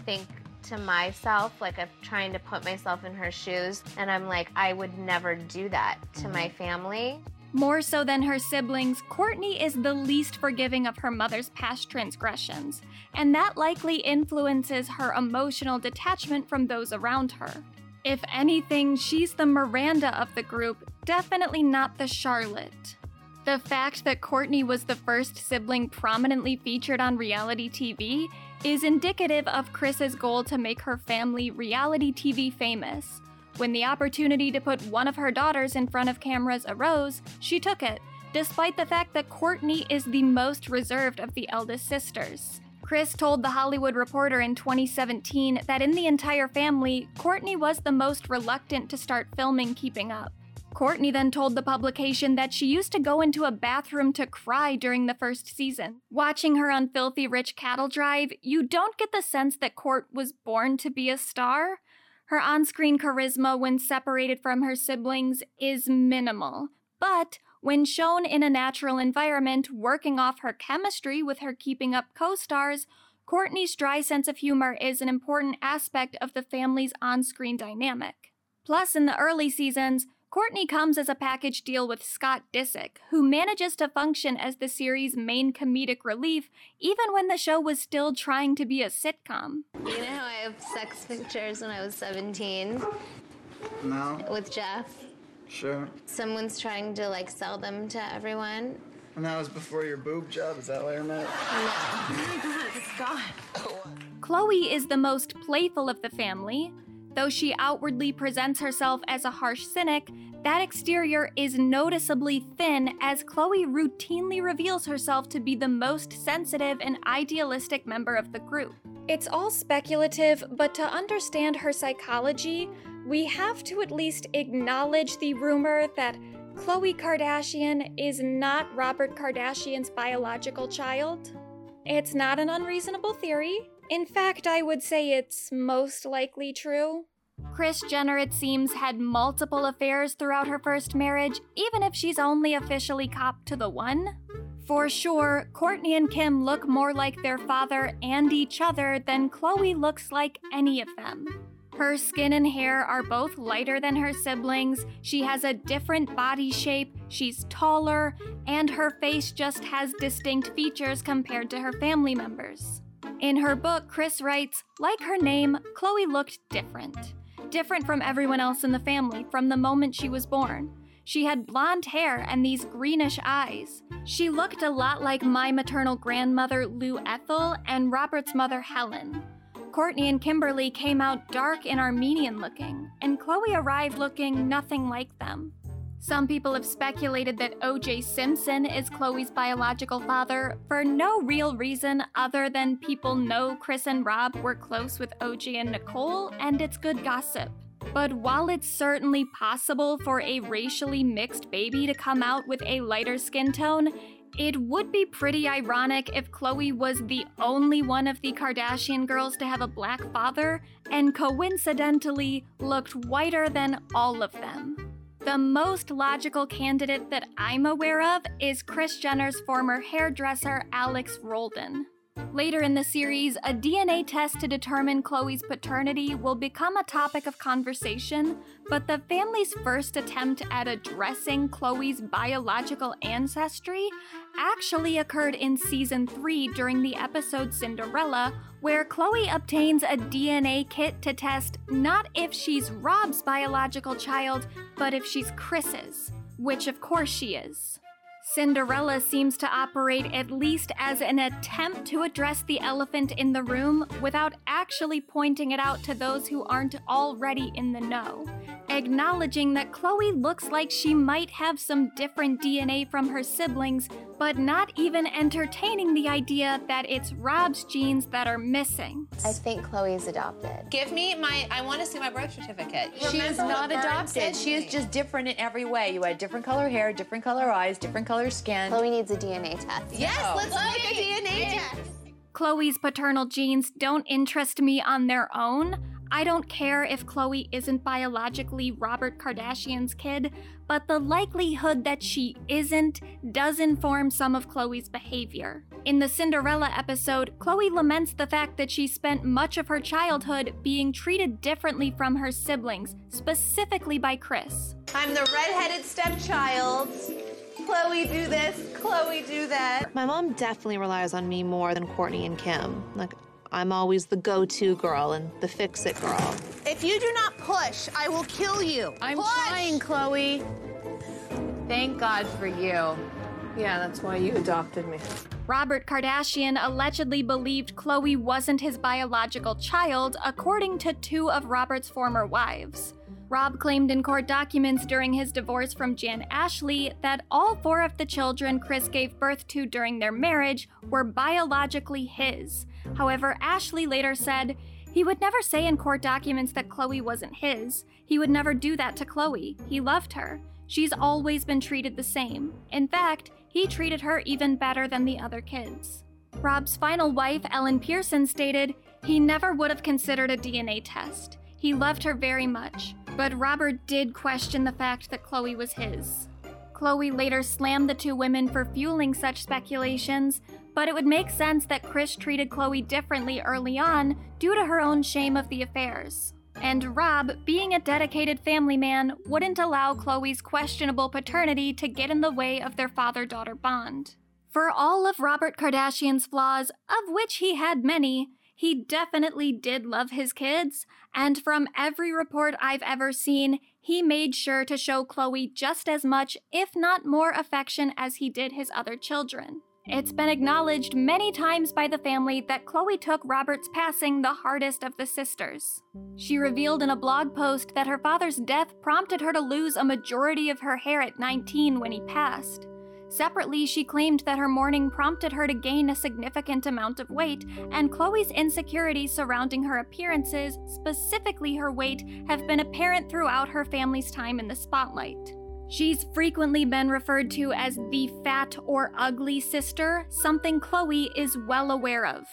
think to myself, like I'm trying to put myself in her shoes, and I'm like, I would never do that to my mm-hmm. family. More so than her siblings, Kourtney is the least forgiving of her mother's past transgressions, and that likely influences her emotional detachment from those around her. If anything, she's the Miranda of the group, definitely not the Charlotte. The fact that Kourtney was the first sibling prominently featured on reality TV is indicative of Kris's goal to make her family reality TV famous. When the opportunity to put one of her daughters in front of cameras arose, she took it, despite the fact that Kourtney is the most reserved of the eldest sisters. Kris told The Hollywood Reporter in 2017 that in the entire family, Kourtney was the most reluctant to start filming Keeping Up. Kourtney then told the publication that she used to go into a bathroom to cry during the first season. Watching her on Filthy Rich Cattle Drive, you don't get the sense that Kourt was born to be a star. Her on screen charisma when separated from her siblings is minimal. But When shown in a natural environment, working off her chemistry with her keeping up co stars, Kourtney's dry sense of humor is an important aspect of the family's on screen dynamic. Plus, in the early seasons, Kourtney comes as a package deal with Scott Disick, who manages to function as the series' main comedic relief even when the show was still trying to be a sitcom. You know how I have sex pictures when I was 17 No? with Jeff? Sure. Someone's trying to like sell them to everyone. And that was before your boob job? Is that why you're mad? Scott. Khloé is the most playful of the family. Though she outwardly presents herself as a harsh cynic, that exterior is noticeably thin as Khloé routinely reveals herself to be the most sensitive and idealistic member of the group. It's all speculative, but to understand her psychology, we have to at least acknowledge the rumor that Khloe Kardashian is not Robert Kardashian's biological child. It's not an unreasonable theory. In fact, I would say it's most likely true. Kris Jenner, it seems, had multiple affairs throughout her first marriage, even if she's only officially copped to the one. For sure, Kourtney and Kim look more like their father and each other than Khloé looks like any of them. Her skin and hair are both lighter than her siblings, she has a different body shape, she's taller, and her face just has distinct features compared to her family members. In her book, Kris writes, like her name, Khloé looked different. Different from everyone else in the family from the moment she was born. She had blonde hair and these greenish eyes. She looked a lot like my maternal grandmother, Lou Ethel, and Robert's mother, Helen. Kourtney and Kimberly came out dark and Armenian looking, and Khloé arrived looking nothing like them. Some people have speculated that O.J. Simpson is Khloé's biological father for no real reason other than people know Kris and Rob were close with O.J. and Nicole, and it's good gossip. But while it's certainly possible for a racially mixed baby to come out with a lighter skin tone, it would be pretty ironic if Khloé was the only one of the Kardashian girls to have a black father and coincidentally looked whiter than all of them. The most logical candidate that I'm aware of is Kris Jenner's former hairdresser, Alex Roldan. Later in the series, a DNA test to determine Khloé's paternity will become a topic of conversation, but the family's first attempt at addressing Khloé's biological ancestry actually occurred in season 3 during the episode Cinderella, where Khloé obtains a DNA kit to test not if she's Rob's biological child, but if she's Kris's, which of course she is. Cinderella seems to operate at least as an attempt to address the elephant in the room without actually pointing it out to those who aren't already in the know. Acknowledging that Khloé looks like she might have some different DNA from her siblings, but not even entertaining the idea that it's Rob's genes that are missing. I think Khloé's adopted. Give me my, I want to see my birth certificate. She is not adopted. She is just different in every way. You had different color hair, different color eyes, different color skin. Khloé needs a DNA test. Yes, let's make a DNA test. Khloé's paternal genes don't interest me on their own. I don't care if Khloé isn't biologically Robert Kardashian's kid, but the likelihood that she isn't does inform some of Khloé's behavior. In the Cinderella episode, Khloé laments the fact that she spent much of her childhood being treated differently from her siblings, specifically by Kris. I'm the redheaded stepchild. Khloé, do this. Khloé, do that. My mom definitely relies on me more than Kourtney and Kim. Like, I'm always the go to girl and the fix it girl. If you do not push, I will kill you. I'm Push! trying, Khloé. Thank God for you. Yeah, that's why you adopted me. Robert Kardashian allegedly believed Khloé wasn't his biological child, according to two of Robert's former wives. Rob claimed in court documents during his divorce from Jan Ashley that all four of the children Kris gave birth to during their marriage were biologically his. However, Ashley later said, he would never say in court documents that Khloé wasn't his. He would never do that to Khloé. He loved her. She's always been treated the same. In fact, he treated her even better than the other kids. Rob's final wife, Ellen Pierson, stated, he never would have considered a DNA test. He loved her very much, but Robert did question the fact that Khloé was his. Khloé later slammed the two women for fueling such speculations, but it would make sense that Kris treated Khloé differently early on due to her own shame of the affairs. And Rob, being a dedicated family man, wouldn't allow Khloé's questionable paternity to get in the way of their father daughter bond. For all of Robert Kardashian's flaws, of which he had many, he definitely did love his kids, and from every report I've ever seen, he made sure to show Khloé just as much, if not more, affection as he did his other children. It's been acknowledged many times by the family that Khloé took Robert's passing the hardest of the sisters. She revealed in a blog post that her father's death prompted her to lose a majority of her hair at 19 when he passed. Separately, she claimed that her mourning prompted her to gain a significant amount of weight, and Khloé's insecurities surrounding her appearances, specifically her weight, have been apparent throughout her family's time in the spotlight. She's frequently been referred to as the fat or ugly sister, something Khloé is well aware of.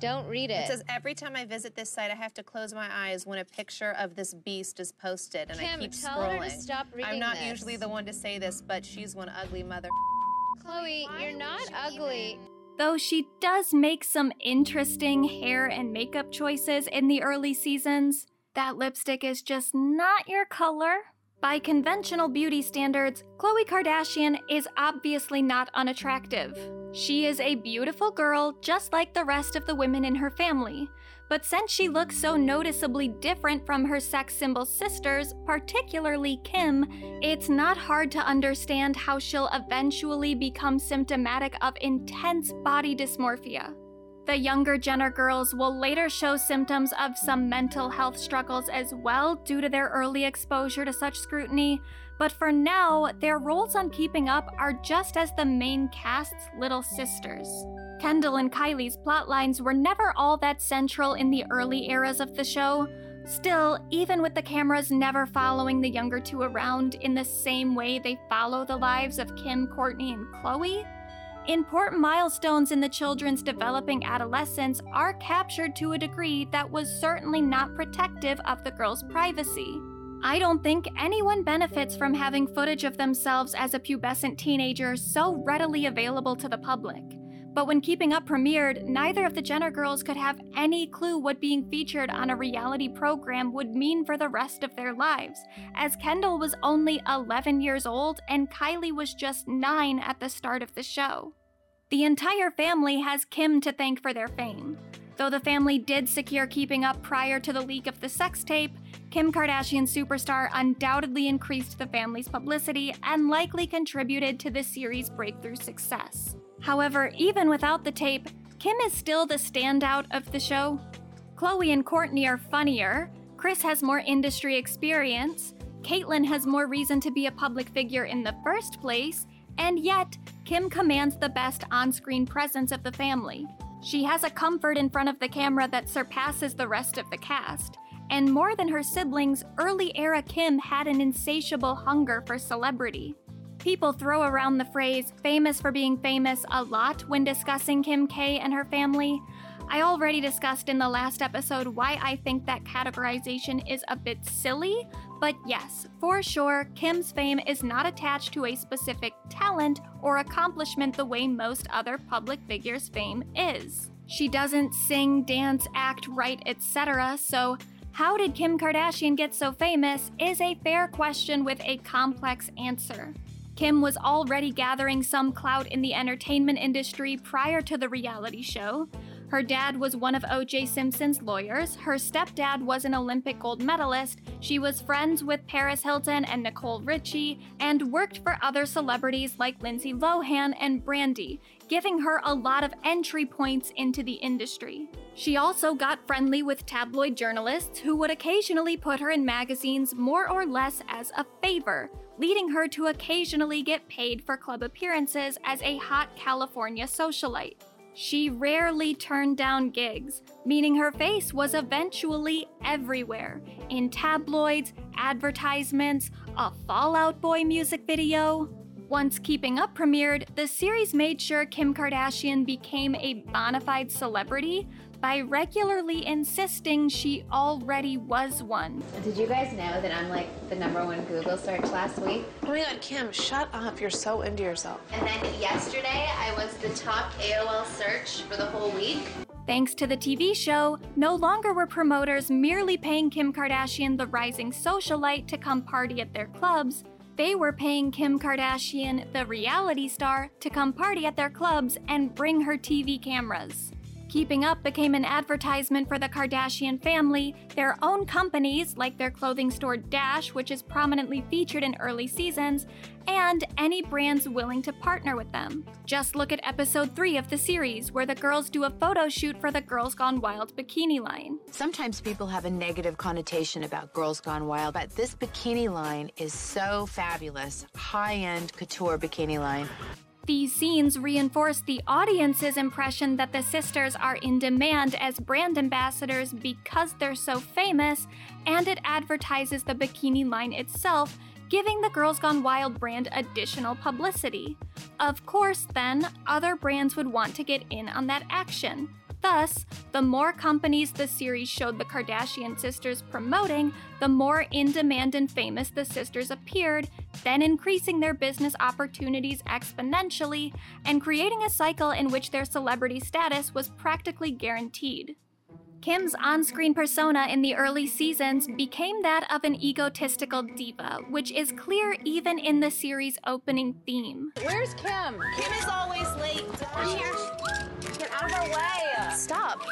Don't read it. It says every time I visit this site, I have to close my eyes when a picture of this beast is posted, and I Kim, keep tell scrolling. her to stop reading I'm not this. usually the one to say this, but she's one ugly mother. Khloé, you're not ugly. Though she does make some interesting hair and makeup choices in the early seasons, that lipstick is just not your color. By conventional beauty standards, Khloe Kardashian is obviously not unattractive. She is a beautiful girl just like the rest of the women in her family. But since she looks so noticeably different from her sex symbol sisters, particularly Kim, it's not hard to understand how she'll eventually become symptomatic of intense body dysmorphia. The younger Jenner girls will later show symptoms of some mental health struggles as well due to their early exposure to such scrutiny, but for now, their roles on Keeping Up are just as the main cast's little sisters. Kendall and Kylie's plotlines were never all that central in the early eras of the show. Still, even with the cameras never following the younger two around in the same way they follow the lives of Kim, Kourtney, and Khloé, important milestones in the children's developing adolescence are captured to a degree that was certainly not protective of the girls' privacy. I don't think anyone benefits from having footage of themselves as a pubescent teenager so readily available to the public. But when Keeping Up premiered, neither of the Jenner girls could have any clue what being featured on a reality program would mean for the rest of their lives, as Kendall was only 11 years old and Kylie was just 9 at the start of the show. The entire family has Kim to thank for their fame. Though the family did secure Keeping Up prior to the leak of the sex tape, Kim Kardashian superstar undoubtedly increased the family's publicity and likely contributed to the series' breakthrough success. However, even without the tape, Kim is still the standout of the show. Khloé and Kourtney are funnier, Kris has more industry experience, Caitlyn has more reason to be a public figure in the first place, and yet, Kim commands the best on screen presence of the family. She has a comfort in front of the camera that surpasses the rest of the cast. And more than her siblings, early era Kim had an insatiable hunger for celebrity. People throw around the phrase famous for being famous a lot when discussing Kim K and her family. I already discussed in the last episode why I think that categorization is a bit silly, but yes, for sure, Kim's fame is not attached to a specific talent or accomplishment the way most other public figures' fame is. She doesn't sing, dance, act, write, etc., so how did Kim Kardashian get so famous is a fair question with a complex answer. Kim was already gathering some clout in the entertainment industry prior to the reality show. Her dad was one of O.J. Simpson's lawyers. Her stepdad was an Olympic gold medalist. She was friends with Paris Hilton and Nicole Richie, and worked for other celebrities like Lindsay Lohan and Brandy, giving her a lot of entry points into the industry. She also got friendly with tabloid journalists who would occasionally put her in magazines more or less as a favor, leading her to occasionally get paid for club appearances as a hot California socialite. She rarely turned down gigs, meaning her face was eventually everywhere in tabloids, advertisements, a Fall Out Boy music video. Once Keeping Up premiered, the series made sure Kim Kardashian became a bona fide celebrity, by regularly insisting she already was one. Did you guys know that I'm like the number one Google search last week? Oh my god, Kim, shut up. You're so into yourself. And then yesterday, I was the top AOL search for the whole week. Thanks to the TV show, no longer were promoters merely paying Kim Kardashian, the rising socialite, to come party at their clubs. They were paying Kim Kardashian, the reality star, to come party at their clubs and bring her TV cameras. Keeping Up became an advertisement for the Kardashian family, their own companies, like their clothing store Dash, which is prominently featured in early seasons, and any brands willing to partner with them. Just look at episode 3 of the series, where the girls do a photo shoot for the Girls Gone Wild bikini line. Sometimes people have a negative connotation about Girls Gone Wild, but this bikini line is so fabulous. High end couture bikini line. These scenes reinforce the audience's impression that the sisters are in demand as brand ambassadors because they're so famous, and it advertises the bikini line itself, giving the Girls Gone Wild brand additional publicity. Of course, then, other brands would want to get in on that action. Thus, the more companies the series showed the Kardashian sisters promoting, the more in demand and famous the sisters appeared, then increasing their business opportunities exponentially and creating a cycle in which their celebrity status was practically guaranteed. Kim's on screen persona in the early seasons became that of an egotistical diva, which is clear even in the series' opening theme. Where's Kim? Kim is always late. Here. Get out of our way. Stop.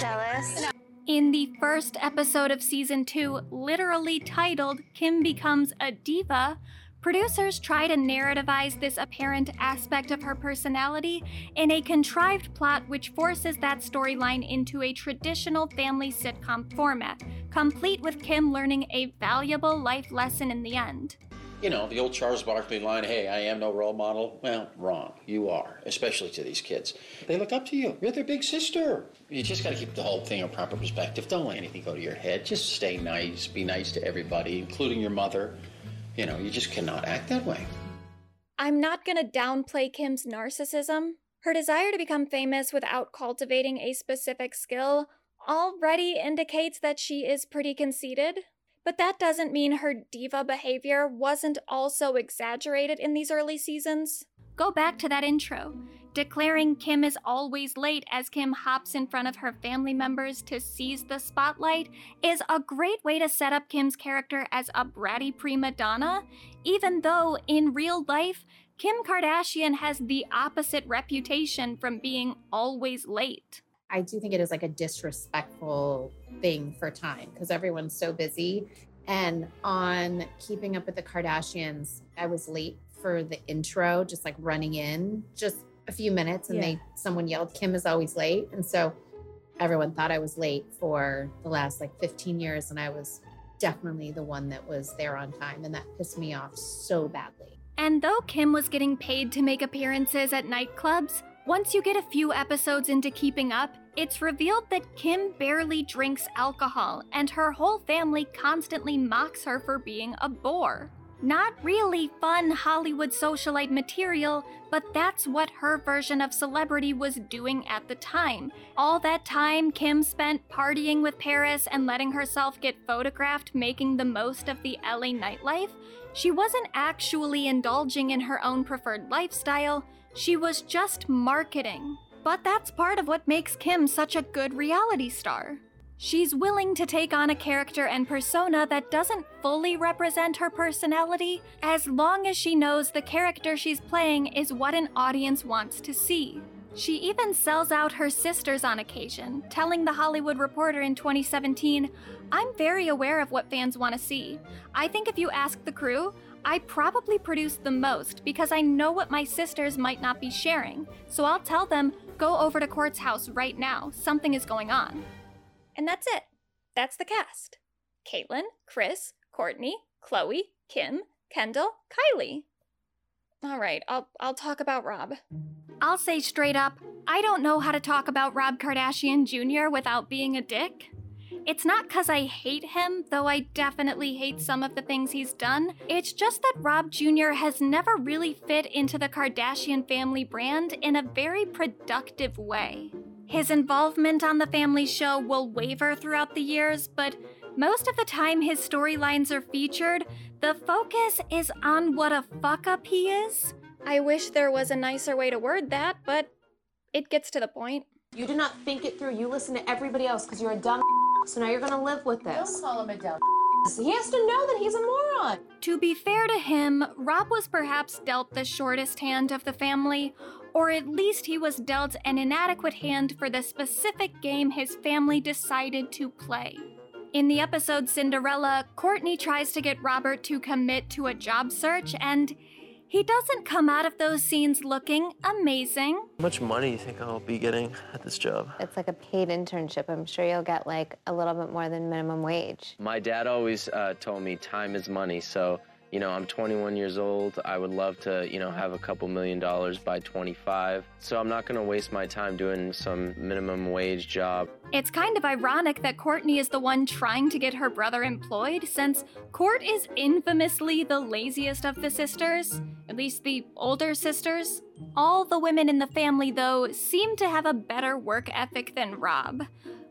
Jealous. In the first episode of season 2, literally titled Kim Becomes a Diva, producers try to narrativize this apparent aspect of her personality in a contrived plot which forces that storyline into a traditional family sitcom format, complete with Kim learning a valuable life lesson in the end. You know, the old Charles Barkley line, hey, I am no role model. Well, wrong. You are, especially to these kids. They look up to you. You're their big sister. You just got to keep the whole thing in proper perspective. Don't let anything go to your head. Just stay nice. Be nice to everybody, including your mother. You know, you just cannot act that way. I'm not gonna downplay Kim's narcissism. Her desire to become famous without cultivating a specific skill already indicates that she is pretty conceited. But that doesn't mean her diva behavior wasn't also exaggerated in these early seasons. Go back to that intro. Declaring Kim is always late as Kim hops in front of her family members to seize the spotlight is a great way to set up Kim's character as a bratty prima donna, even though in real life, Kim Kardashian has the opposite reputation from being always late. I do think it is like a disrespectful thing for time because everyone's so busy. And on Keeping Up with the Kardashians, I was late for the intro, just like running in, just a few minutes, and Yeah. they someone yelled, "Kim is always late," and so everyone thought I was late for the last like 15 years, and I was definitely the one that was there on time, and that pissed me off so badly. And though Kim was getting paid to make appearances at nightclubs, once you get a few episodes into Keeping Up, it's revealed that Kim barely drinks alcohol, and her whole family constantly mocks her for being a bore. Not really fun Hollywood socialite material, but that's what her version of celebrity was doing at the time. All that time Kim spent partying with Paris and letting herself get photographed making the most of the LA nightlife, she wasn't actually indulging in her own preferred lifestyle, she was just marketing. But that's part of what makes Kim such a good reality star. She's willing to take on a character and persona that doesn't fully represent her personality, as long as she knows the character she's playing is what an audience wants to see. She even sells out her sisters on occasion, telling The Hollywood Reporter in 2017, I'm very aware of what fans want to see. I think if you ask the crew, I probably produce the most because I know what my sisters might not be sharing. So I'll tell them, go over to Kourt's house right now. Something is going on. And that's it. That's the cast Caitlyn, Kris, Kourtney, Khloé, Kim, Kendall, Kylie. All right, I'll, I'll talk about Rob. I'll say straight up, I don't know how to talk about Rob Kardashian Jr. without being a dick. It's not because I hate him, though I definitely hate some of the things he's done. It's just that Rob Jr. has never really fit into the Kardashian family brand in a very productive way. His involvement on the family show will waver throughout the years, but most of the time his storylines are featured, the focus is on what a fuck up he is. I wish there was a nicer way to word that, but it gets to the point. You do not think it through. You listen to everybody else because you're a dumb. So now you're gonna live with this. Don't call him a dumb. He has to know that he's a moron. To be fair to him, Rob was perhaps dealt the shortest hand of the family, or at least he was dealt an inadequate hand for the specific game his family decided to play. In the episode Cinderella, Kourtney tries to get Robert to commit to a job search, and he doesn't come out of those scenes looking amazing. How much money do you think I'll be getting at this job? It's like a paid internship. I'm sure you'll get like a little bit more than minimum wage. My dad always uh, told me time is money, so you know, I'm 21 years old. I would love to, you know, have a couple million dollars by 25. So I'm not going to waste my time doing some minimum wage job. It's kind of ironic that Kourtney is the one trying to get her brother employed, since Kourt is infamously the laziest of the sisters, at least the older sisters. All the women in the family, though, seem to have a better work ethic than Rob.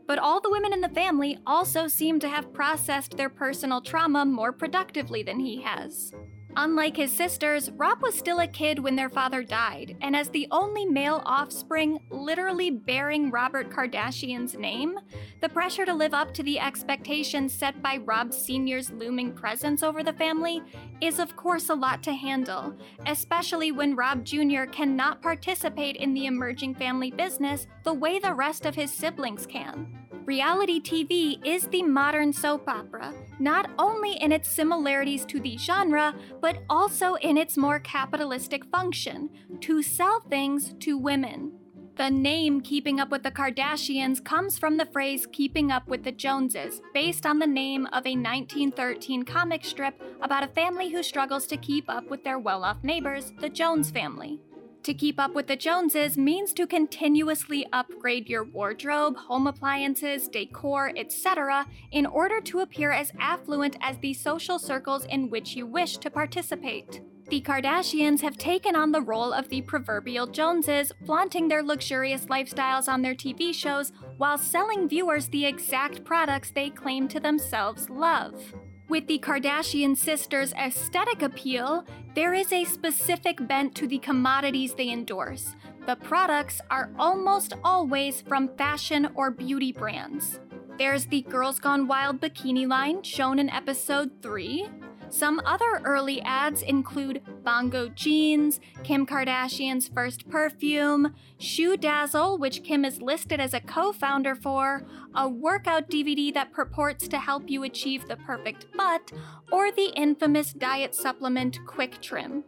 But all the women in the family also seem to have processed their personal trauma more productively than he has. Unlike his sisters, Rob was still a kid when their father died, and as the only male offspring literally bearing Robert Kardashian's name, the pressure to live up to the expectations set by Rob Sr.'s looming presence over the family is, of course, a lot to handle, especially when Rob Jr. cannot participate in the emerging family business the way the rest of his siblings can. Reality TV is the modern soap opera, not only in its similarities to the genre, but also in its more capitalistic function to sell things to women. The name Keeping Up with the Kardashians comes from the phrase Keeping Up with the Joneses, based on the name of a 1913 comic strip about a family who struggles to keep up with their well off neighbors, the Jones family. To keep up with the Joneses means to continuously upgrade your wardrobe, home appliances, decor, etc., in order to appear as affluent as the social circles in which you wish to participate. The Kardashians have taken on the role of the proverbial Joneses, flaunting their luxurious lifestyles on their TV shows while selling viewers the exact products they claim to themselves love. With the Kardashian sisters' aesthetic appeal, there is a specific bent to the commodities they endorse. The products are almost always from fashion or beauty brands. There's the Girls Gone Wild bikini line shown in episode 3. Some other early ads include Bongo Jeans, Kim Kardashian's first perfume, ShoeDazzle, which Kim is listed as a co founder for, a workout DVD that purports to help you achieve the perfect butt, or the infamous diet supplement QuickTrim.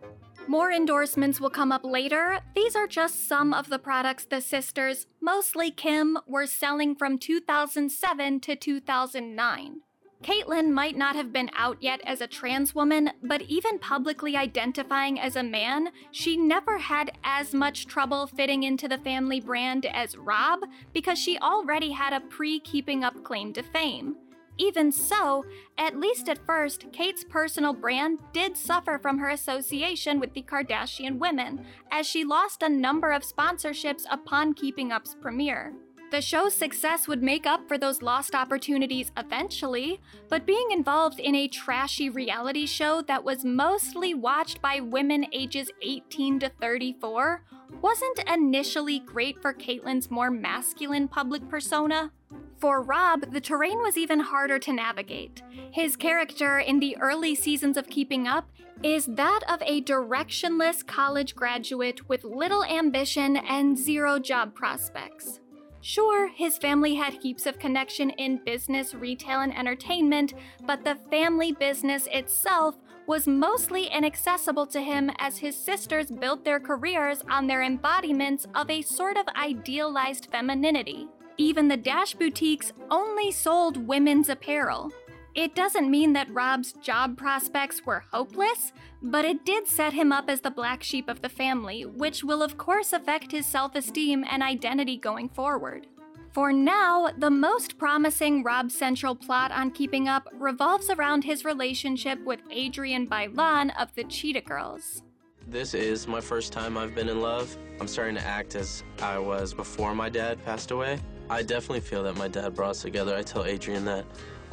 More endorsements will come up later. These are just some of the products the sisters, mostly Kim, were selling from 2007 to 2009. Caitlyn might not have been out yet as a trans woman, but even publicly identifying as a man, she never had as much trouble fitting into the family brand as Rob because she already had a pre keeping up claim to fame. Even so, at least at first, Cait's personal brand did suffer from her association with the Kardashian women, as she lost a number of sponsorships upon Keeping Up's premiere. The show's success would make up for those lost opportunities eventually, but being involved in a trashy reality show that was mostly watched by women ages 18 to 34 wasn't initially great for Caitlyn's more masculine public persona. For Rob, the terrain was even harder to navigate. His character in the early seasons of Keeping Up is that of a directionless college graduate with little ambition and zero job prospects. Sure, his family had heaps of connection in business, retail, and entertainment, but the family business itself was mostly inaccessible to him as his sisters built their careers on their embodiments of a sort of idealized femininity. Even the Dash boutiques only sold women's apparel. It doesn't mean that Rob's job prospects were hopeless, but it did set him up as the black sheep of the family, which will of course affect his self esteem and identity going forward. For now, the most promising Rob Central plot on Keeping Up revolves around his relationship with Adrienne Bailon of the Cheetah Girls. This is my first time I've been in love. I'm starting to act as I was before my dad passed away. I definitely feel that my dad brought us together. I tell Adrienne that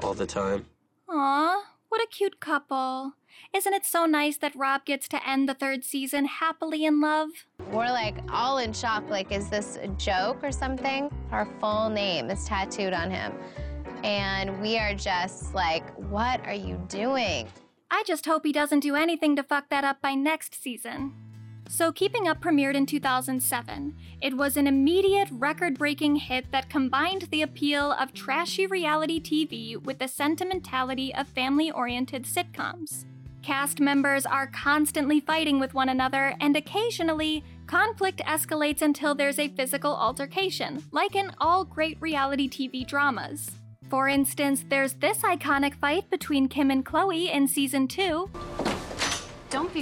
all the time. Aw, what a cute couple. Isn't it so nice that Rob gets to end the third season happily in love? We're like all in shock. Like, is this a joke or something? Our full name is tattooed on him. And we are just like, what are you doing? I just hope he doesn't do anything to fuck that up by next season. So, Keeping Up premiered in 2007. It was an immediate, record breaking hit that combined the appeal of trashy reality TV with the sentimentality of family oriented sitcoms. Cast members are constantly fighting with one another, and occasionally, conflict escalates until there's a physical altercation, like in all great reality TV dramas. For instance, there's this iconic fight between Kim and Khloé in season 2. Don't be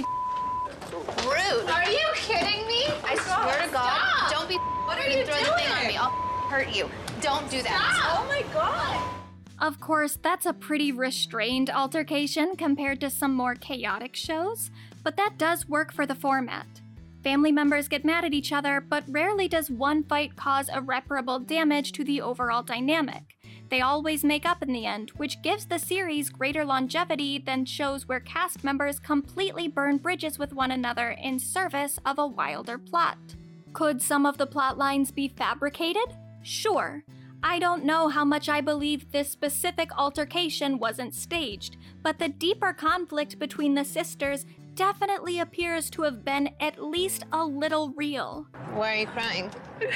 rude. Are you kidding me? I swear to God, Stop. don't be What are you you throw the thing on doing? me. I'll hurt you. Don't do that. Stop. Oh my God. Of course, that's a pretty restrained altercation compared to some more chaotic shows, but that does work for the format. Family members get mad at each other, but rarely does one fight cause irreparable damage to the overall dynamic. They always make up in the end, which gives the series greater longevity than shows where cast members completely burn bridges with one another in service of a wilder plot. Could some of the plot lines be fabricated? Sure. I don't know how much I believe this specific altercation wasn't staged, but the deeper conflict between the sisters definitely appears to have been at least a little real. Why are you crying?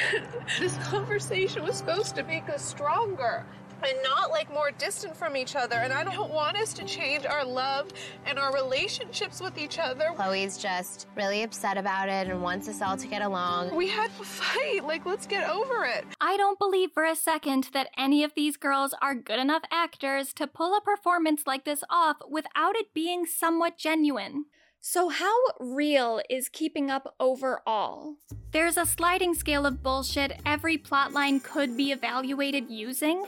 this conversation was supposed to make us stronger and not like more distant from each other. And I don't want us to change our love and our relationships with each other. Khloé's just really upset about it and wants us all to get along. We had a fight. Like, let's get over it. I don't believe for a second that any of these girls are good enough actors to pull a performance like this off without it being somewhat genuine. So, how real is keeping up overall? There's a sliding scale of bullshit every plotline could be evaluated using.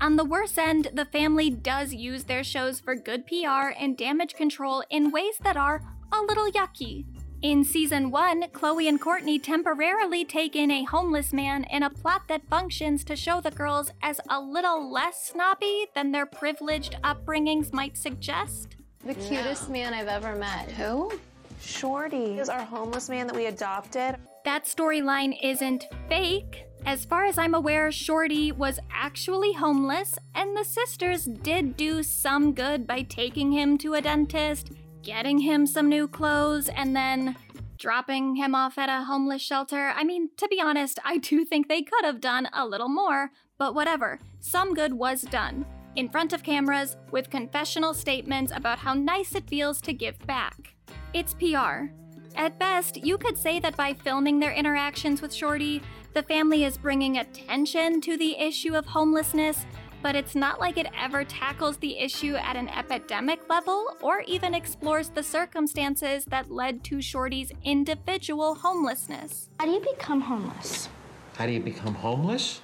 On the worse end, the family does use their shows for good PR and damage control in ways that are a little yucky. In season 1, Khloé and Kourtney temporarily take in a homeless man in a plot that functions to show the girls as a little less snobby than their privileged upbringings might suggest. The cutest man I've ever met. Who? Shorty is our homeless man that we adopted. That storyline isn't fake. As far as I'm aware, Shorty was actually homeless, and the sisters did do some good by taking him to a dentist, getting him some new clothes, and then dropping him off at a homeless shelter. I mean, to be honest, I do think they could have done a little more, but whatever. Some good was done. In front of cameras, with confessional statements about how nice it feels to give back. It's PR. At best, you could say that by filming their interactions with Shorty, the family is bringing attention to the issue of homelessness, but it's not like it ever tackles the issue at an epidemic level or even explores the circumstances that led to Shorty's individual homelessness. How do you become homeless? How do you become homeless?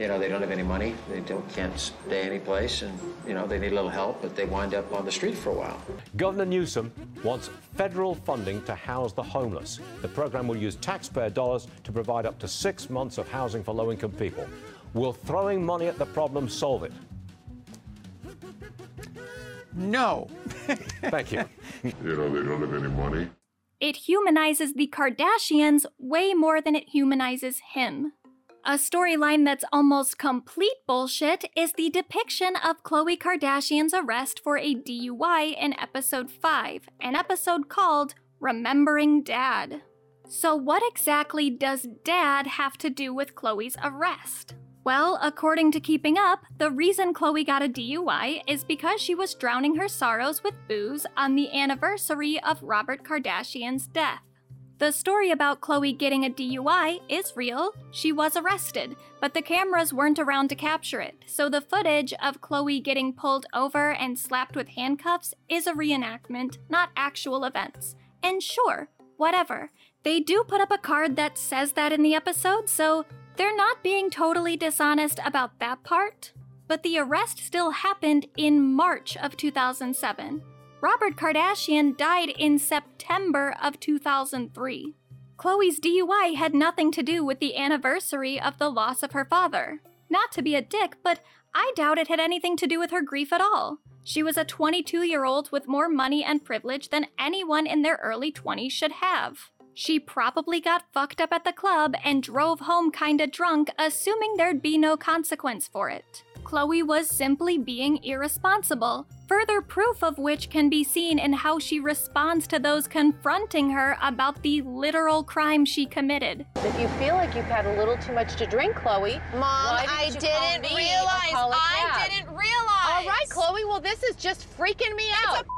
You know, they don't have any money. They don't can't stay any place, and you know they need a little help, but they wind up on the street for a while. Governor Newsom wants federal funding to house the homeless. The program will use taxpayer dollars to provide up to six months of housing for low income people. Will throwing money at the problem solve it? No. Thank you. You know, they don't have any money. It humanizes the Kardashians way more than it humanizes him. A storyline that's almost complete bullshit is the depiction of Khloé Kardashian's arrest for a DUI in episode 5, an episode called Remembering Dad. So, what exactly does dad have to do with Khloé's arrest? Well, according to Keeping Up, the reason Khloé got a DUI is because she was drowning her sorrows with booze on the anniversary of Robert Kardashian's death. The story about Khloé getting a DUI is real. She was arrested, but the cameras weren't around to capture it. So the footage of Khloé getting pulled over and slapped with handcuffs is a reenactment, not actual events. And sure, whatever. They do put up a card that says that in the episode, so they're not being totally dishonest about that part. But the arrest still happened in March of 2007. Robert Kardashian died in September of 2003. Khloé's DUI had nothing to do with the anniversary of the loss of her father. Not to be a dick, but I doubt it had anything to do with her grief at all. She was a 22 year old with more money and privilege than anyone in their early 20s should have. She probably got fucked up at the club and drove home kinda drunk, assuming there'd be no consequence for it. Khloé was simply being irresponsible, further proof of which can be seen in how she responds to those confronting her about the literal crime she committed. If you feel like you've had a little too much to drink, Khloé, Mom, why I didn't you didn't me or realize. call a I cab? didn't realize. All right, Khloé. Well, this is just freaking me out. It's a p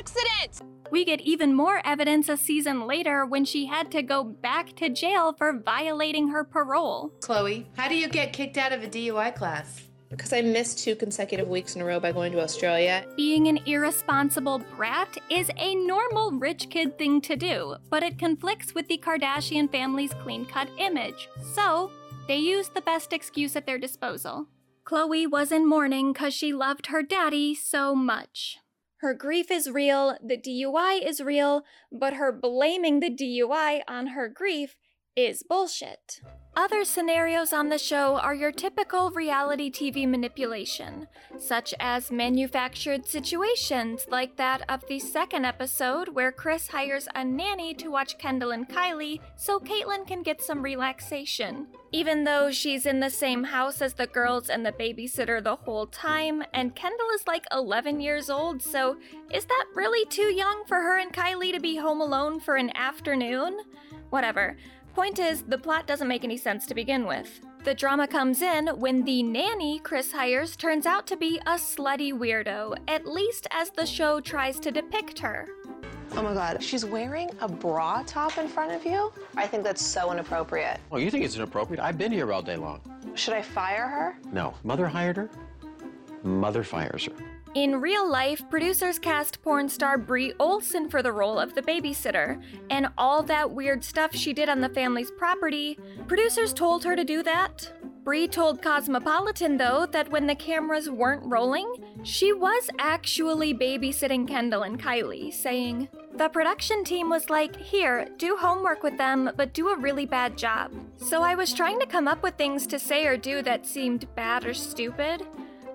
accident. We get even more evidence a season later when she had to go back to jail for violating her parole. Khloé, how do you get kicked out of a DUI class? Because I missed two consecutive weeks in a row by going to Australia. Being an irresponsible brat is a normal rich kid thing to do, but it conflicts with the Kardashian family's clean cut image. So, they use the best excuse at their disposal. Khloé was in mourning because she loved her daddy so much. Her grief is real, the DUI is real, but her blaming the DUI on her grief is bullshit. Other scenarios on the show are your typical reality TV manipulation, such as manufactured situations like that of the second episode where Kris hires a nanny to watch Kendall and Kylie so Caitlyn can get some relaxation. Even though she's in the same house as the girls and the babysitter the whole time, and Kendall is like 11 years old, so is that really too young for her and Kylie to be home alone for an afternoon? Whatever. Point is, the plot doesn't make any sense to begin with. The drama comes in when the nanny Kris hires turns out to be a slutty weirdo, at least as the show tries to depict her. Oh my god, she's wearing a bra top in front of you? I think that's so inappropriate. Oh, you think it's inappropriate? I've been here all day long. Should I fire her? No. Mother hired her. Mother fires her. In real life, producers cast porn star Bree Olson for the role of the babysitter, and all that weird stuff she did on the family's property, producers told her to do that. Bree told Cosmopolitan, though, that when the cameras weren't rolling, she was actually babysitting Kendall and Kylie, saying, The production team was like, Here, do homework with them, but do a really bad job. So I was trying to come up with things to say or do that seemed bad or stupid.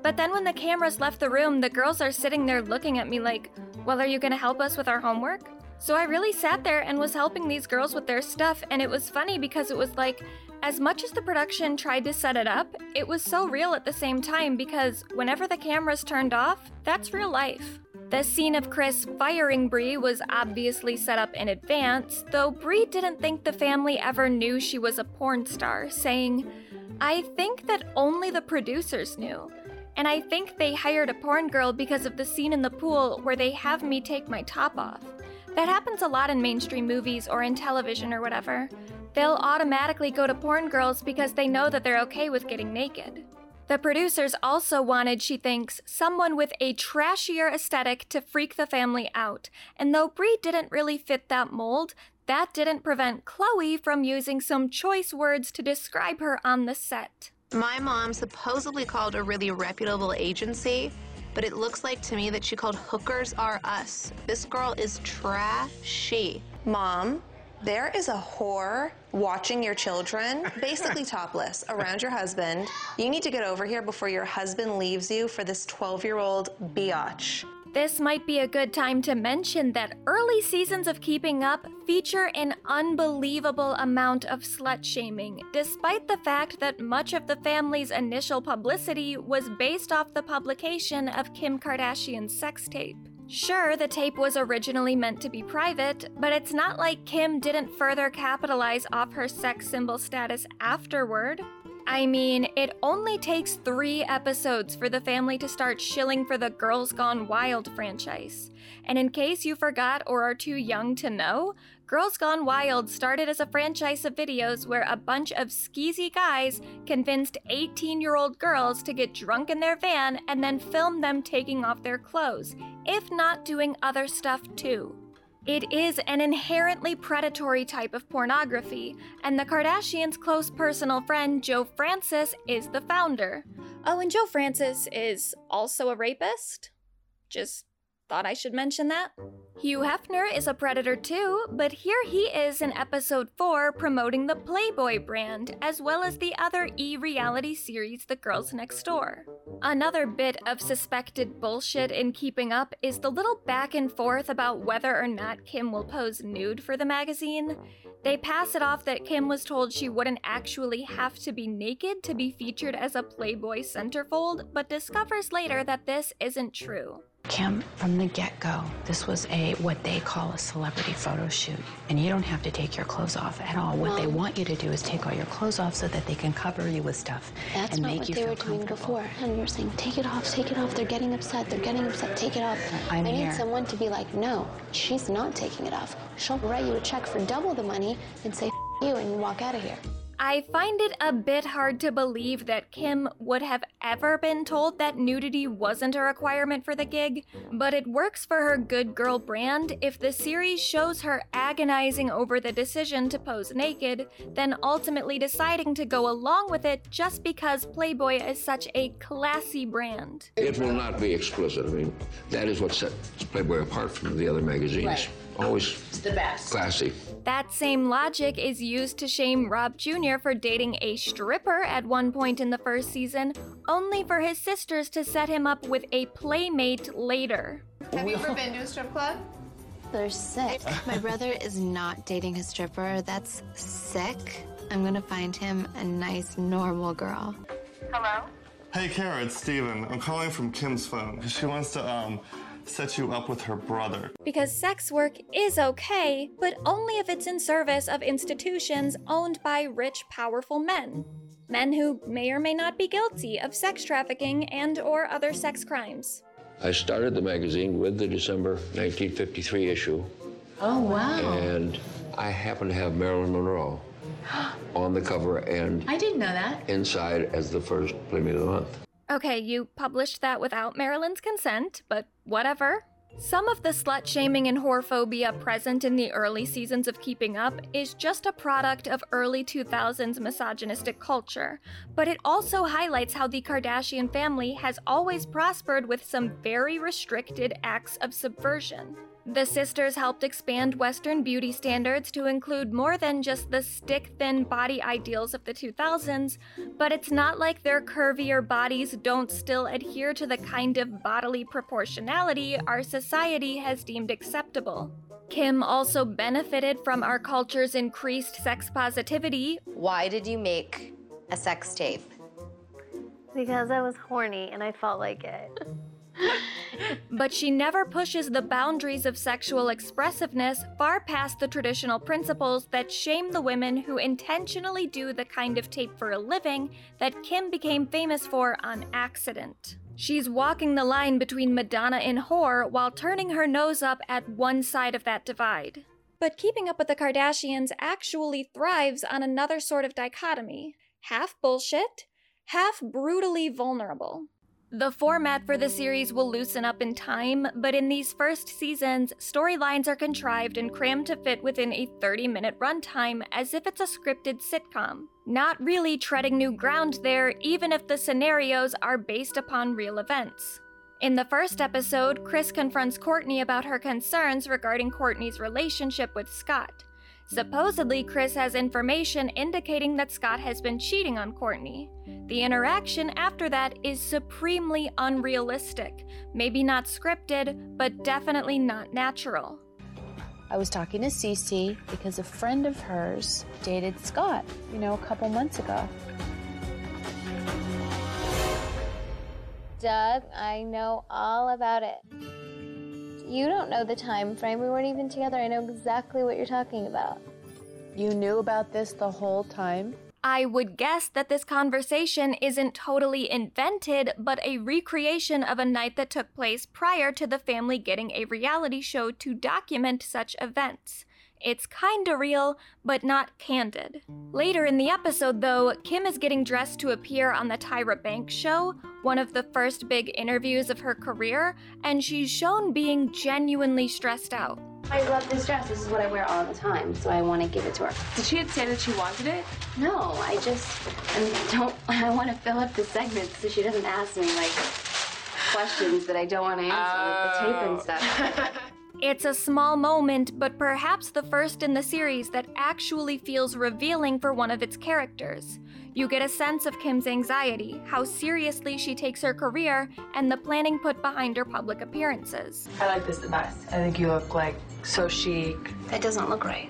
But then when the cameras left the room, the girls are sitting there looking at me like, Well, are you gonna help us with our homework? So I really sat there and was helping these girls with their stuff, and it was funny because it was like, as much as the production tried to set it up, it was so real at the same time because whenever the cameras turned off, that's real life. The scene of Kris firing Bree was obviously set up in advance, though Bree didn't think the family ever knew she was a porn star, saying, I think that only the producers knew. And I think they hired a porn girl because of the scene in the pool where they have me take my top off. That happens a lot in mainstream movies or in television or whatever. They'll automatically go to porn girls because they know that they're okay with getting naked. The producers also wanted, she thinks, someone with a trashier aesthetic to freak the family out. And though Bree didn't really fit that mold, that didn't prevent Khloé from using some choice words to describe her on the set. My mom supposedly called a really reputable agency, but it looks like to me that she called Hookers R Us. This girl is trashy. Mom, there is a whore watching your children, basically topless, around your husband. You need to get over here before your husband leaves you for this 12 year old biatch. This might be a good time to mention that early seasons of Keeping Up feature an unbelievable amount of slut shaming, despite the fact that much of the family's initial publicity was based off the publication of Kim Kardashian's sex tape. Sure, the tape was originally meant to be private, but it's not like Kim didn't further capitalize off her sex symbol status afterward. I mean, it only takes three episodes for the family to start shilling for the Girls Gone Wild franchise. And in case you forgot or are too young to know, Girls Gone Wild started as a franchise of videos where a bunch of skeezy guys convinced 18 year old girls to get drunk in their van and then film them taking off their clothes, if not doing other stuff too. It is an inherently predatory type of pornography, and the Kardashians' close personal friend Joe Francis is the founder. Oh, and Joe Francis is also a rapist? Just thought I should mention that. Hugh Hefner is a predator too, but here he is in episode 4 promoting the Playboy brand, as well as the other e reality series The Girls Next Door. Another bit of suspected bullshit in Keeping Up is the little back and forth about whether or not Kim will pose nude for the magazine. They pass it off that Kim was told she wouldn't actually have to be naked to be featured as a Playboy centerfold, but discovers later that this isn't true. Kim, from the get go, this was a what they call a celebrity photo shoot. And you don't have to take your clothes off at all. What they want you to do is take all your clothes off so that they can cover you with stuff That's and not make what you they feel were doing comfortable. before. And you're saying, take it off, take it off. They're getting upset. They're getting upset. Take it off. I'm I need here. someone to be like, no, she's not taking it off. She'll write you a check for double the money and say, F- you, and you walk out of here. I find it a bit hard to believe that Kim would have ever been told that nudity wasn't a requirement for the gig, but it works for her good girl brand if the series shows her agonizing over the decision to pose naked, then ultimately deciding to go along with it just because Playboy is such a classy brand. It will not be explicit. I mean, that is what sets Playboy apart from the other magazines. Right. Always the best. classy. That same logic is used to shame Rob Jr. for dating a stripper at one point in the first season, only for his sisters to set him up with a playmate later. Have you ever been to a strip club? They're sick. My brother is not dating a stripper. That's sick. I'm gonna find him a nice, normal girl. Hello? Hey, Kara, it's Steven. I'm calling from Kim's phone. She wants to, um, set you up with her brother. Because sex work is okay, but only if it's in service of institutions owned by rich, powerful men. Men who may or may not be guilty of sex trafficking and or other sex crimes. I started the magazine with the December 1953 issue, Oh, wow. and I happen to have Marilyn Monroe on the cover and I didn't know that. inside as the first Playmate of the Month. Okay, you published that without Marilyn's consent, but whatever. Some of the slut shaming and whorephobia present in the early seasons of Keeping Up is just a product of early 2000s misogynistic culture, but it also highlights how the Kardashian family has always prospered with some very restricted acts of subversion. The sisters helped expand Western beauty standards to include more than just the stick thin body ideals of the 2000s, but it's not like their curvier bodies don't still adhere to the kind of bodily proportionality our society has deemed acceptable. Kim also benefited from our culture's increased sex positivity. Why did you make a sex tape? Because I was horny and I felt like it. But she never pushes the boundaries of sexual expressiveness far past the traditional principles that shame the women who intentionally do the kind of tape for a living that Kim became famous for on accident. She's walking the line between Madonna and whore while turning her nose up at one side of that divide. But keeping up with the Kardashians actually thrives on another sort of dichotomy half bullshit, half brutally vulnerable. The format for the series will loosen up in time, but in these first seasons, storylines are contrived and crammed to fit within a 30 minute runtime as if it's a scripted sitcom. Not really treading new ground there, even if the scenarios are based upon real events. In the first episode, Kris confronts Kourtney about her concerns regarding Kourtney's relationship with Scott. Supposedly, Kris has information indicating that Scott has been cheating on Kourtney. The interaction after that is supremely unrealistic. Maybe not scripted, but definitely not natural. I was talking to Cece because a friend of hers dated Scott, you know, a couple months ago. Doug, I know all about it. You don't know the time frame. We weren't even together. I know exactly what you're talking about. You knew about this the whole time? I would guess that this conversation isn't totally invented, but a recreation of a night that took place prior to the family getting a reality show to document such events. It's kinda real, but not candid. Later in the episode, though, Kim is getting dressed to appear on the Tyra Banks show, one of the first big interviews of her career, and she's shown being genuinely stressed out. I love this dress. This is what I wear all the time, so I want to give it to her. Did she say that she wanted it? No, I just I don't. I want to fill up the segments so she doesn't ask me like. questions that I don't want to answer with the tape and oh. stuff. It's a small moment, but perhaps the first in the series that actually feels revealing for one of its characters. You get a sense of Kim's anxiety, how seriously she takes her career, and the planning put behind her public appearances. I like this the best. I think you look like so chic. That doesn't look right.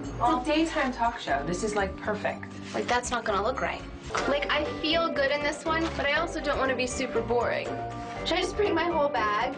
It's a daytime talk show. This is like perfect. Like, that's not gonna look right. Like, I feel good in this one, but I also don't want to be super boring. Should I just bring my whole bag?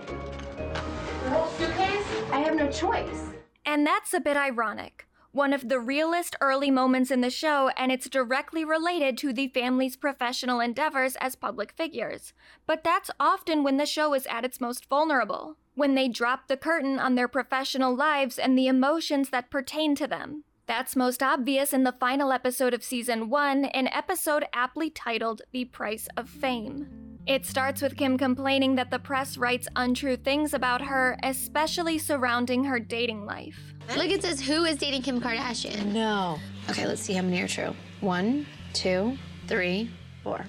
Suitcase? I have no choice. And that's a bit ironic. One of the realest early moments in the show, and it's directly related to the family's professional endeavors as public figures. But that's often when the show is at its most vulnerable, when they drop the curtain on their professional lives and the emotions that pertain to them. That's most obvious in the final episode of season one, an episode aptly titled The Price of Fame. It starts with Kim complaining that the press writes untrue things about her, especially surrounding her dating life. Look, it says who is dating Kim Kardashian. No. Okay, let's see how many are true. One, two, three, four.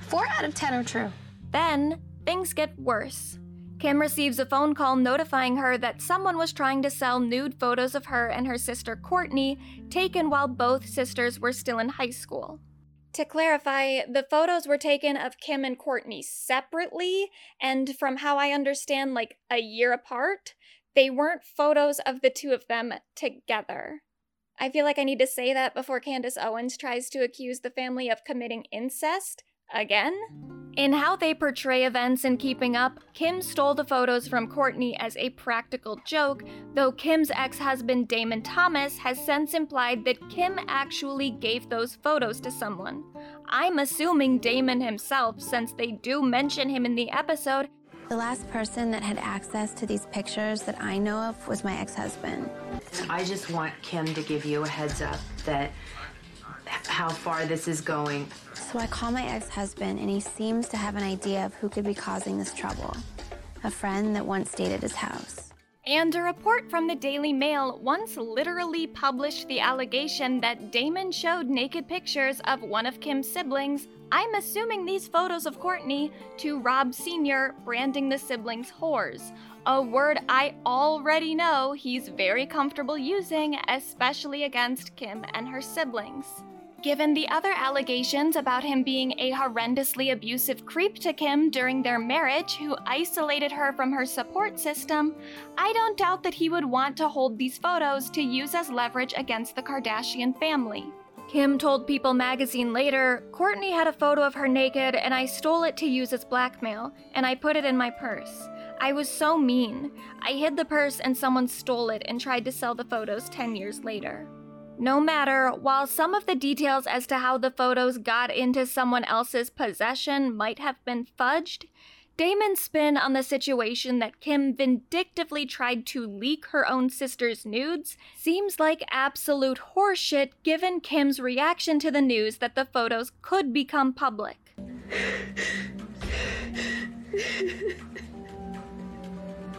Four out of ten are true. Then, things get worse. Kim receives a phone call notifying her that someone was trying to sell nude photos of her and her sister Kourtney, taken while both sisters were still in high school. To clarify, the photos were taken of Kim and Kourtney separately, and from how I understand, like a year apart. They weren't photos of the two of them together. I feel like I need to say that before Candace Owens tries to accuse the family of committing incest again. In how they portray events in Keeping Up, Kim stole the photos from Kourtney as a practical joke, though Kim's ex husband Damon Thomas has since implied that Kim actually gave those photos to someone. I'm assuming Damon himself, since they do mention him in the episode. The last person that had access to these pictures that I know of was my ex husband. I just want Kim to give you a heads up that how far this is going. So I call my ex husband, and he seems to have an idea of who could be causing this trouble a friend that once stayed at his house. And a report from the Daily Mail once literally published the allegation that Damon showed naked pictures of one of Kim's siblings. I'm assuming these photos of Kourtney to Rob Sr., branding the siblings whores. A word I already know he's very comfortable using, especially against Kim and her siblings. Given the other allegations about him being a horrendously abusive creep to Kim during their marriage, who isolated her from her support system, I don't doubt that he would want to hold these photos to use as leverage against the Kardashian family. Kim told People magazine later, Kourtney had a photo of her naked and I stole it to use as blackmail, and I put it in my purse. I was so mean. I hid the purse and someone stole it and tried to sell the photos 10 years later. No matter, while some of the details as to how the photos got into someone else's possession might have been fudged, Damon's spin on the situation that Kim vindictively tried to leak her own sister's nudes seems like absolute horseshit given Kim's reaction to the news that the photos could become public.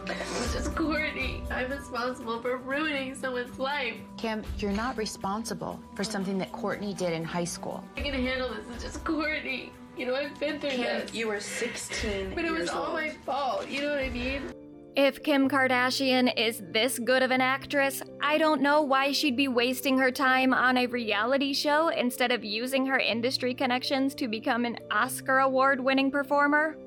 This is Kourtney. I'm responsible for ruining someone's life. Kim, you're not responsible for something that Kourtney did in high school. I can handle this. It's just Kourtney. You know, I've been through Kim, this. you were 16 But it was all old. my fault. You know what I mean? If Kim Kardashian is this good of an actress, I don't know why she'd be wasting her time on a reality show instead of using her industry connections to become an Oscar award winning performer.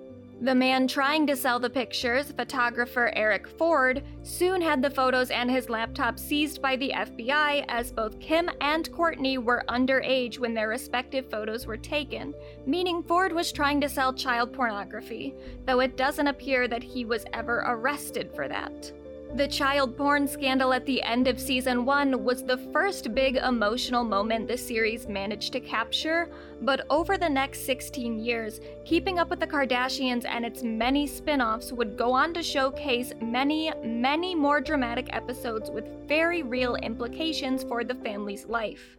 The man trying to sell the pictures, photographer Eric Ford, soon had the photos and his laptop seized by the FBI as both Kim and Courtney were underage when their respective photos were taken, meaning Ford was trying to sell child pornography, though it doesn't appear that he was ever arrested for that. The child porn scandal at the end of season one was the first big emotional moment the series managed to capture, but over the next 16 years, Keeping Up with the Kardashians and its many spin offs would go on to showcase many, many more dramatic episodes with very real implications for the family's life.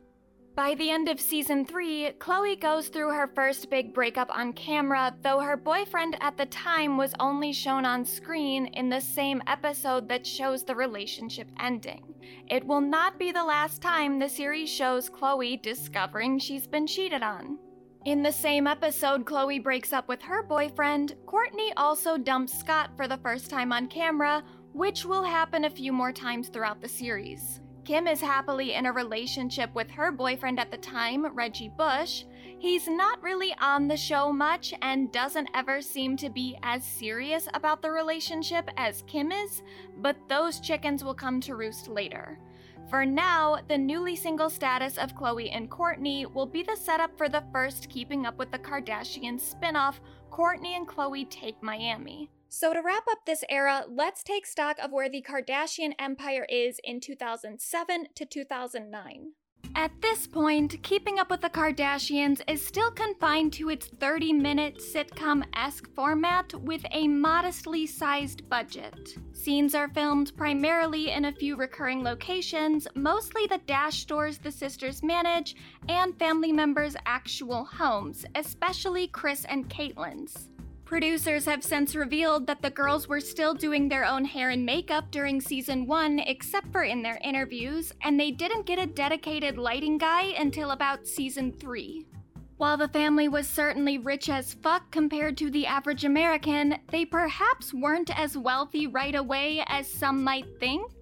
By the end of season 3, Khloé goes through her first big breakup on camera, though her boyfriend at the time was only shown on screen in the same episode that shows the relationship ending. It will not be the last time the series shows Khloé discovering she's been cheated on. In the same episode, Khloé breaks up with her boyfriend. Kourtney also dumps Scott for the first time on camera, which will happen a few more times throughout the series. Kim is happily in a relationship with her boyfriend at the time, Reggie Bush. He's not really on the show much and doesn't ever seem to be as serious about the relationship as Kim is, but those chickens will come to roost later. For now, the newly single status of Khloé and Kourtney will be the setup for the first Keeping Up with the Kardashians spin-off, Kourtney and Khloé Take Miami. So, to wrap up this era, let's take stock of where the Kardashian empire is in 2007 to 2009. At this point, Keeping Up with the Kardashians is still confined to its 30 minute sitcom esque format with a modestly sized budget. Scenes are filmed primarily in a few recurring locations, mostly the Dash stores the sisters manage and family members' actual homes, especially Kris and Caitlyn's. Producers have since revealed that the girls were still doing their own hair and makeup during season 1, except for in their interviews, and they didn't get a dedicated lighting guy until about season 3. While the family was certainly rich as fuck compared to the average American, they perhaps weren't as wealthy right away as some might think.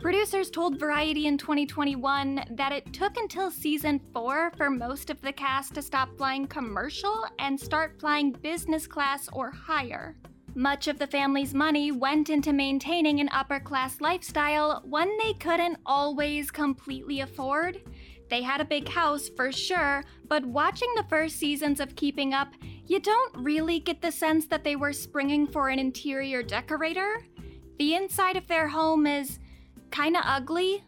Producers told Variety in 2021 that it took until season 4 for most of the cast to stop flying commercial and start flying business class or higher. Much of the family's money went into maintaining an upper class lifestyle, one they couldn't always completely afford. They had a big house for sure, but watching the first seasons of Keeping Up, you don't really get the sense that they were springing for an interior decorator. The inside of their home is kinda ugly.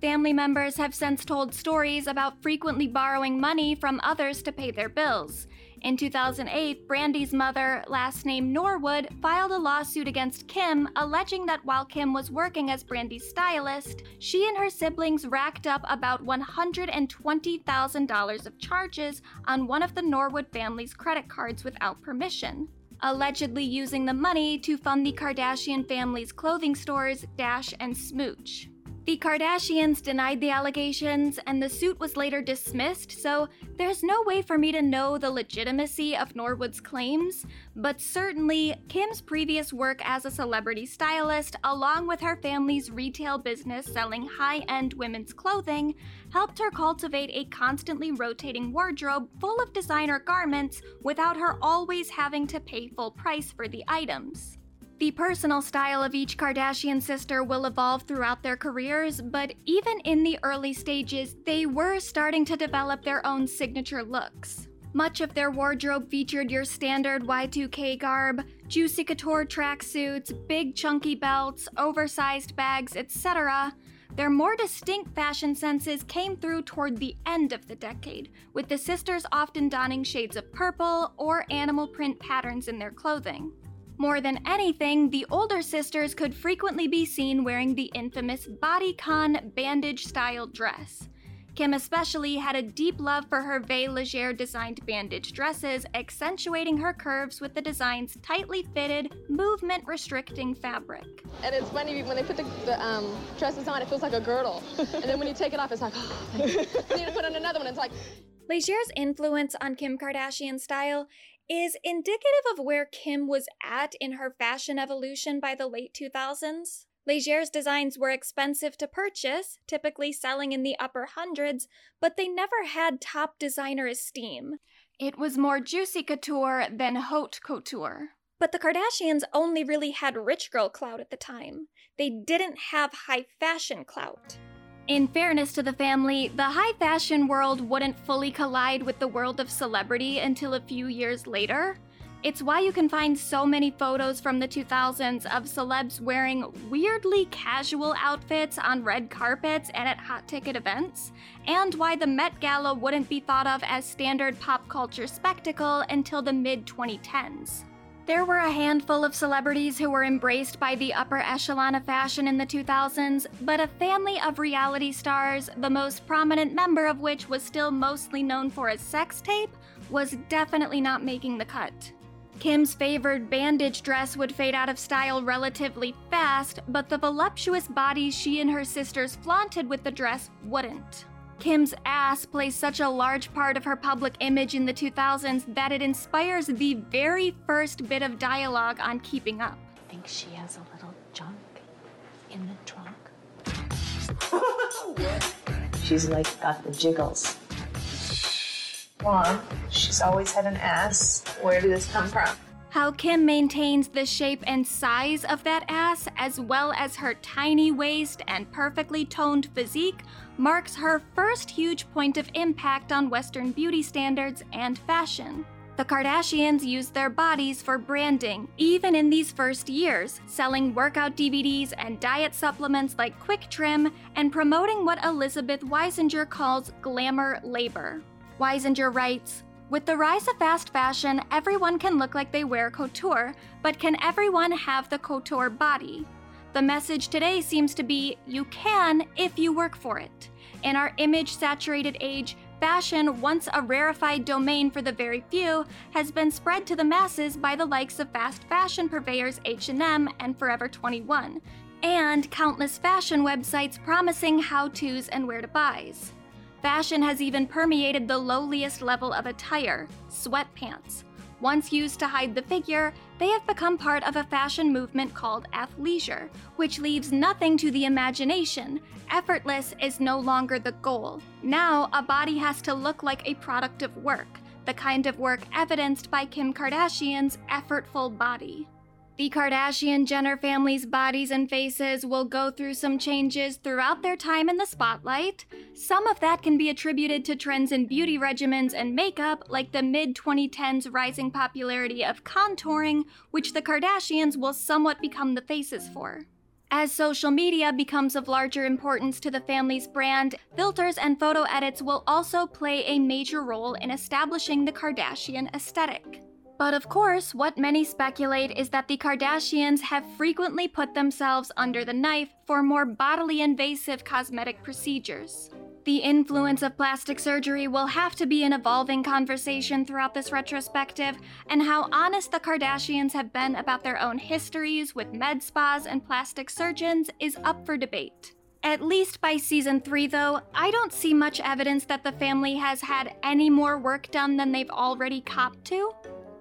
Family members have since told stories about frequently borrowing money from others to pay their bills. In 2008, Brandy's mother, last name Norwood, filed a lawsuit against Kim, alleging that while Kim was working as Brandy's stylist, she and her siblings racked up about $120,000 of charges on one of the Norwood family's credit cards without permission allegedly using the money to fund the Kardashian family's clothing stores, Dash and Smooch. The Kardashians denied the allegations, and the suit was later dismissed, so there's no way for me to know the legitimacy of Norwood's claims. But certainly, Kim's previous work as a celebrity stylist, along with her family's retail business selling high end women's clothing, helped her cultivate a constantly rotating wardrobe full of designer garments without her always having to pay full price for the items. The personal style of each Kardashian sister will evolve throughout their careers, but even in the early stages, they were starting to develop their own signature looks. Much of their wardrobe featured your standard Y2K garb, juicy couture tracksuits, big chunky belts, oversized bags, etc. Their more distinct fashion senses came through toward the end of the decade, with the sisters often donning shades of purple or animal print patterns in their clothing. More than anything, the older sisters could frequently be seen wearing the infamous bodycon bandage style dress. Kim especially had a deep love for her Hervé Léger designed bandage dresses, accentuating her curves with the design's tightly fitted, movement restricting fabric. And it's funny when they put the, the um, dresses on, it feels like a girdle. and then when you take it off, it's like, oh, you need to put on another one. It's like, Léger's influence on Kim Kardashian's style is indicative of where Kim was at in her fashion evolution by the late 2000s. Léger's designs were expensive to purchase, typically selling in the upper hundreds, but they never had top designer esteem. It was more juicy couture than haute couture. But the Kardashians only really had rich girl clout at the time. They didn't have high fashion clout. In fairness to the family, the high fashion world wouldn't fully collide with the world of celebrity until a few years later. It's why you can find so many photos from the 2000s of celebs wearing weirdly casual outfits on red carpets and at hot ticket events, and why the Met Gala wouldn't be thought of as standard pop culture spectacle until the mid 2010s. There were a handful of celebrities who were embraced by the upper echelon of fashion in the 2000s, but a family of reality stars, the most prominent member of which was still mostly known for his sex tape, was definitely not making the cut. Kim's favored bandage dress would fade out of style relatively fast, but the voluptuous bodies she and her sisters flaunted with the dress wouldn't. Kim's ass plays such a large part of her public image in the 2000s that it inspires the very first bit of dialogue on Keeping Up. I think she has a little junk in the trunk. She's like got the jiggles. One, she's always had an ass. Where did this come from? How Kim maintains the shape and size of that ass, as well as her tiny waist and perfectly toned physique, marks her first huge point of impact on Western beauty standards and fashion. The Kardashians use their bodies for branding, even in these first years, selling workout DVDs and diet supplements like QuickTrim, and promoting what Elizabeth Wissinger calls glamour labor. Weisinger writes, with the rise of fast fashion, everyone can look like they wear couture, but can everyone have the couture body? The message today seems to be you can if you work for it. In our image saturated age, fashion, once a rarefied domain for the very few, has been spread to the masses by the likes of fast fashion purveyors H&M and Forever 21, and countless fashion websites promising how-tos and where to buys. Fashion has even permeated the lowliest level of attire sweatpants. Once used to hide the figure, they have become part of a fashion movement called athleisure, which leaves nothing to the imagination. Effortless is no longer the goal. Now, a body has to look like a product of work, the kind of work evidenced by Kim Kardashian's effortful body. The Kardashian Jenner family's bodies and faces will go through some changes throughout their time in the spotlight. Some of that can be attributed to trends in beauty regimens and makeup, like the mid 2010s rising popularity of contouring, which the Kardashians will somewhat become the faces for. As social media becomes of larger importance to the family's brand, filters and photo edits will also play a major role in establishing the Kardashian aesthetic. But of course, what many speculate is that the Kardashians have frequently put themselves under the knife for more bodily invasive cosmetic procedures. The influence of plastic surgery will have to be an evolving conversation throughout this retrospective, and how honest the Kardashians have been about their own histories with med spas and plastic surgeons is up for debate. At least by season 3, though, I don't see much evidence that the family has had any more work done than they've already copped to.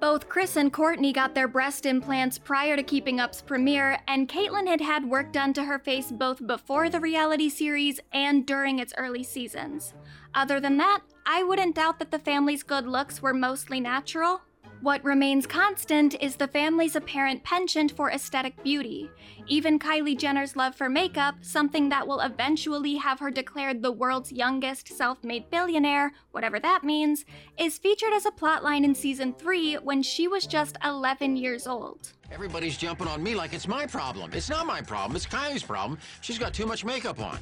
Both Kris and Kourtney got their breast implants prior to Keeping Up's premiere, and Caitlyn had had work done to her face both before the reality series and during its early seasons. Other than that, I wouldn't doubt that the family's good looks were mostly natural. What remains constant is the family's apparent penchant for aesthetic beauty. Even Kylie Jenner's love for makeup, something that will eventually have her declared the world's youngest self made billionaire, whatever that means, is featured as a plotline in season 3 when she was just 11 years old. Everybody's jumping on me like it's my problem. It's not my problem, it's Kylie's problem. She's got too much makeup on.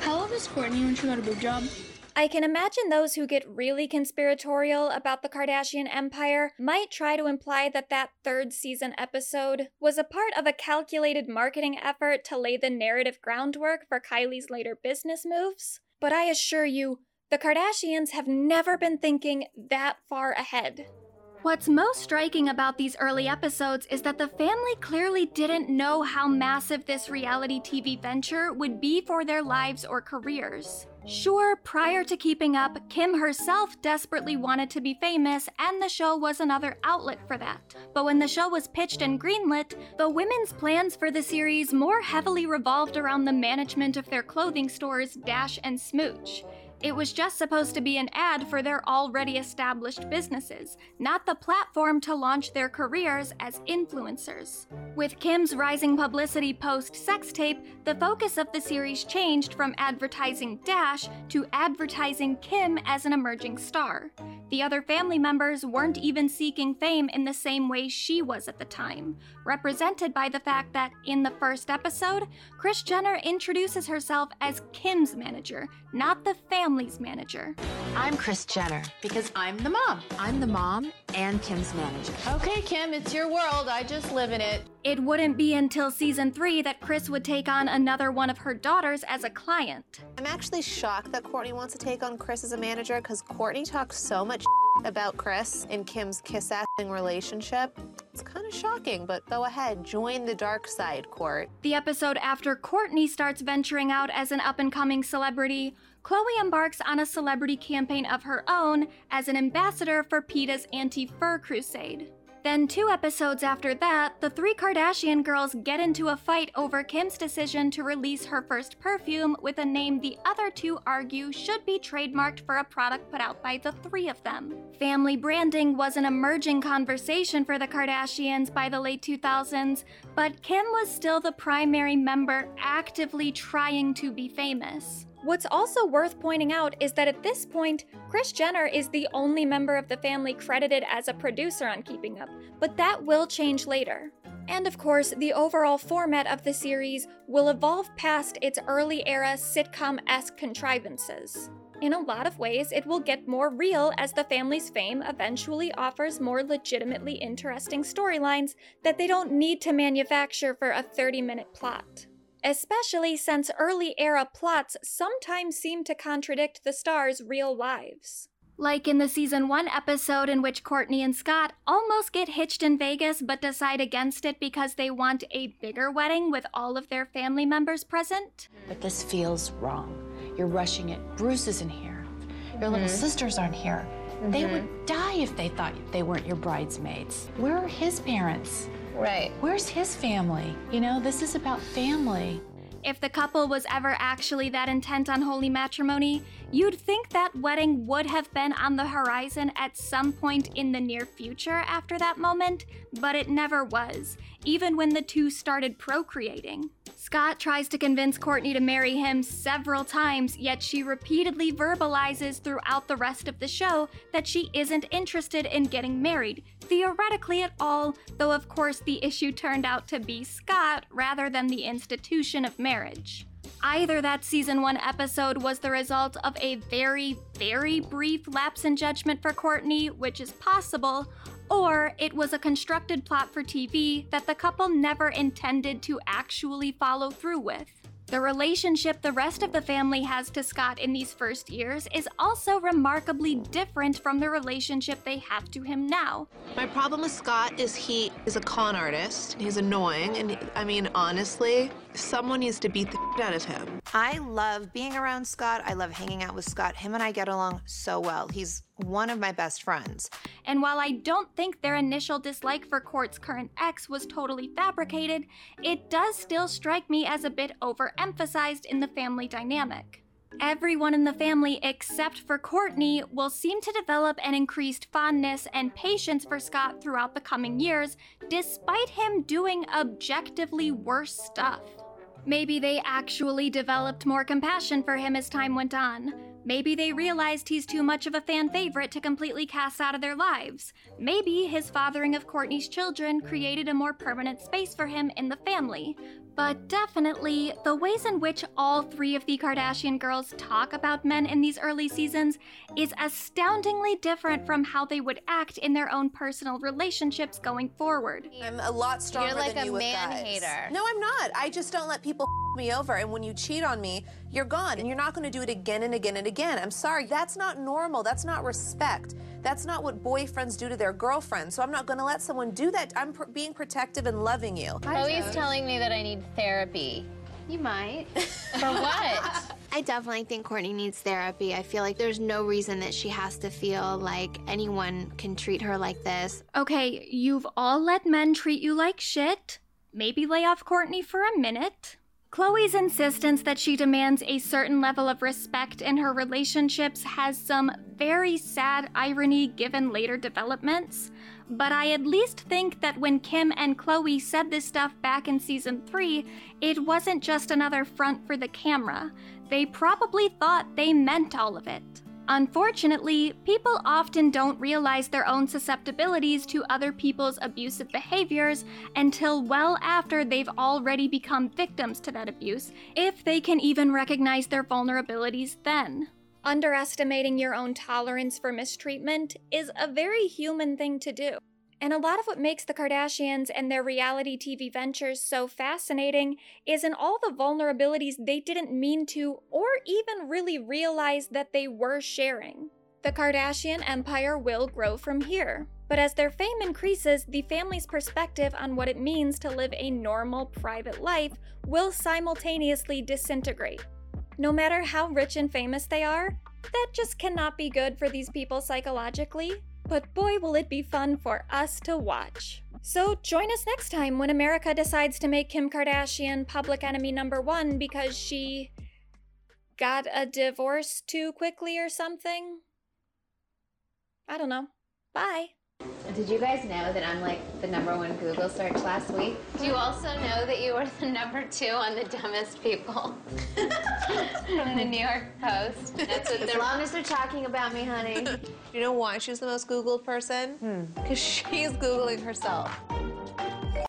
How old was Kourtney when she got a boob job? I can imagine those who get really conspiratorial about the Kardashian empire might try to imply that that third season episode was a part of a calculated marketing effort to lay the narrative groundwork for Kylie's later business moves. But I assure you, the Kardashians have never been thinking that far ahead. What's most striking about these early episodes is that the family clearly didn't know how massive this reality TV venture would be for their lives or careers. Sure, prior to Keeping Up, Kim herself desperately wanted to be famous, and the show was another outlet for that. But when the show was pitched and greenlit, the women's plans for the series more heavily revolved around the management of their clothing stores, Dash and Smooch. It was just supposed to be an ad for their already established businesses, not the platform to launch their careers as influencers. With Kim's rising publicity post sex tape, the focus of the series changed from advertising Dash to advertising Kim as an emerging star. The other family members weren't even seeking fame in the same way she was at the time, represented by the fact that in the first episode, Kris Jenner introduces herself as Kim's manager, not the family's manager. I'm Kris Jenner because I'm the mom. I'm the mom and Kim's manager. Okay, Kim, it's your world. I just live in it. It wouldn't be until season three that Kris would take on another one of her daughters as a client. I'm actually shocked that Kourtney wants to take on Kris as a manager because Kourtney talks so much about Kris in Kim's kiss-assing relationship. It's kind of shocking, but go ahead, join the dark side, Kourt. The episode after Kourtney starts venturing out as an up and coming celebrity, Khloé embarks on a celebrity campaign of her own as an ambassador for PETA's anti fur crusade. Then, two episodes after that, the three Kardashian girls get into a fight over Kim's decision to release her first perfume with a name the other two argue should be trademarked for a product put out by the three of them. Family branding was an emerging conversation for the Kardashians by the late 2000s, but Kim was still the primary member actively trying to be famous. What's also worth pointing out is that at this point, Kris Jenner is the only member of the family credited as a producer on Keeping Up, but that will change later. And of course, the overall format of the series will evolve past its early era sitcom esque contrivances. In a lot of ways, it will get more real as the family's fame eventually offers more legitimately interesting storylines that they don't need to manufacture for a 30 minute plot especially since early era plots sometimes seem to contradict the stars' real lives. Like in the season 1 episode in which Kourtney and Scott almost get hitched in Vegas but decide against it because they want a bigger wedding with all of their family members present. But this feels wrong. You're rushing it. Bruce isn't here. Your little Mhm. sisters aren't here. They Mhm. would die if they thought they weren't your bridesmaids. Where are his parents? Right. Where's his family? You know, this is about family. If the couple was ever actually that intent on holy matrimony, you'd think that wedding would have been on the horizon at some point in the near future after that moment, but it never was, even when the two started procreating. Scott tries to convince Kourtney to marry him several times, yet she repeatedly verbalizes throughout the rest of the show that she isn't interested in getting married, theoretically at all, though of course the issue turned out to be Scott rather than the institution of marriage. Either that season one episode was the result of a very, very brief lapse in judgment for Kourtney, which is possible, or it was a constructed plot for TV that the couple never intended to actually follow through with. The relationship the rest of the family has to Scott in these first years is also remarkably different from the relationship they have to him now. My problem with Scott is he is a con artist. He's annoying, and I mean, honestly, someone needs to beat the shit out of him. I love being around Scott. I love hanging out with Scott. Him and I get along so well. He's one of my best friends. And while I don't think their initial dislike for Kourt's current ex was totally fabricated, it does still strike me as a bit overemphasized in the family dynamic. Everyone in the family except for Kourtney will seem to develop an increased fondness and patience for Scott throughout the coming years, despite him doing objectively worse stuff. Maybe they actually developed more compassion for him as time went on. Maybe they realized he's too much of a fan favorite to completely cast out of their lives. Maybe his fathering of Kourtney's children created a more permanent space for him in the family. But definitely, the ways in which all three of the Kardashian girls talk about men in these early seasons is astoundingly different from how they would act in their own personal relationships going forward. I'm a lot stronger like than a you with man guys. hater. No, I'm not. I just don't let people me over. And when you cheat on me, you're gone. And you're not going to do it again and again and again. I'm sorry. That's not normal. That's not respect. That's not what boyfriends do to their girlfriends. So I'm not going to let someone do that. I'm pr- being protective and loving you. Khloé's telling me that I need therapy. You might. For what? I definitely think Kourtney needs therapy. I feel like there's no reason that she has to feel like anyone can treat her like this. Okay, you've all let men treat you like shit. Maybe lay off Kourtney for a minute. Khloé's insistence that she demands a certain level of respect in her relationships has some very sad irony given later developments. But I at least think that when Kim and Khloé said this stuff back in season 3, it wasn't just another front for the camera. They probably thought they meant all of it. Unfortunately, people often don't realize their own susceptibilities to other people's abusive behaviors until well after they've already become victims to that abuse, if they can even recognize their vulnerabilities then. Underestimating your own tolerance for mistreatment is a very human thing to do. And a lot of what makes the Kardashians and their reality TV ventures so fascinating is in all the vulnerabilities they didn't mean to or even really realize that they were sharing. The Kardashian empire will grow from here. But as their fame increases, the family's perspective on what it means to live a normal private life will simultaneously disintegrate. No matter how rich and famous they are, that just cannot be good for these people psychologically. But boy, will it be fun for us to watch. So join us next time when America decides to make Kim Kardashian public enemy number one because she got a divorce too quickly or something. I don't know. Bye. Did you guys know that I'm like the number one Google search last week? Do you also know that you were the number two on the dumbest people from the New York Post? That's what as long as they're talking about me, honey. You know why she's the most Googled person? Hmm. Because she's Googling herself.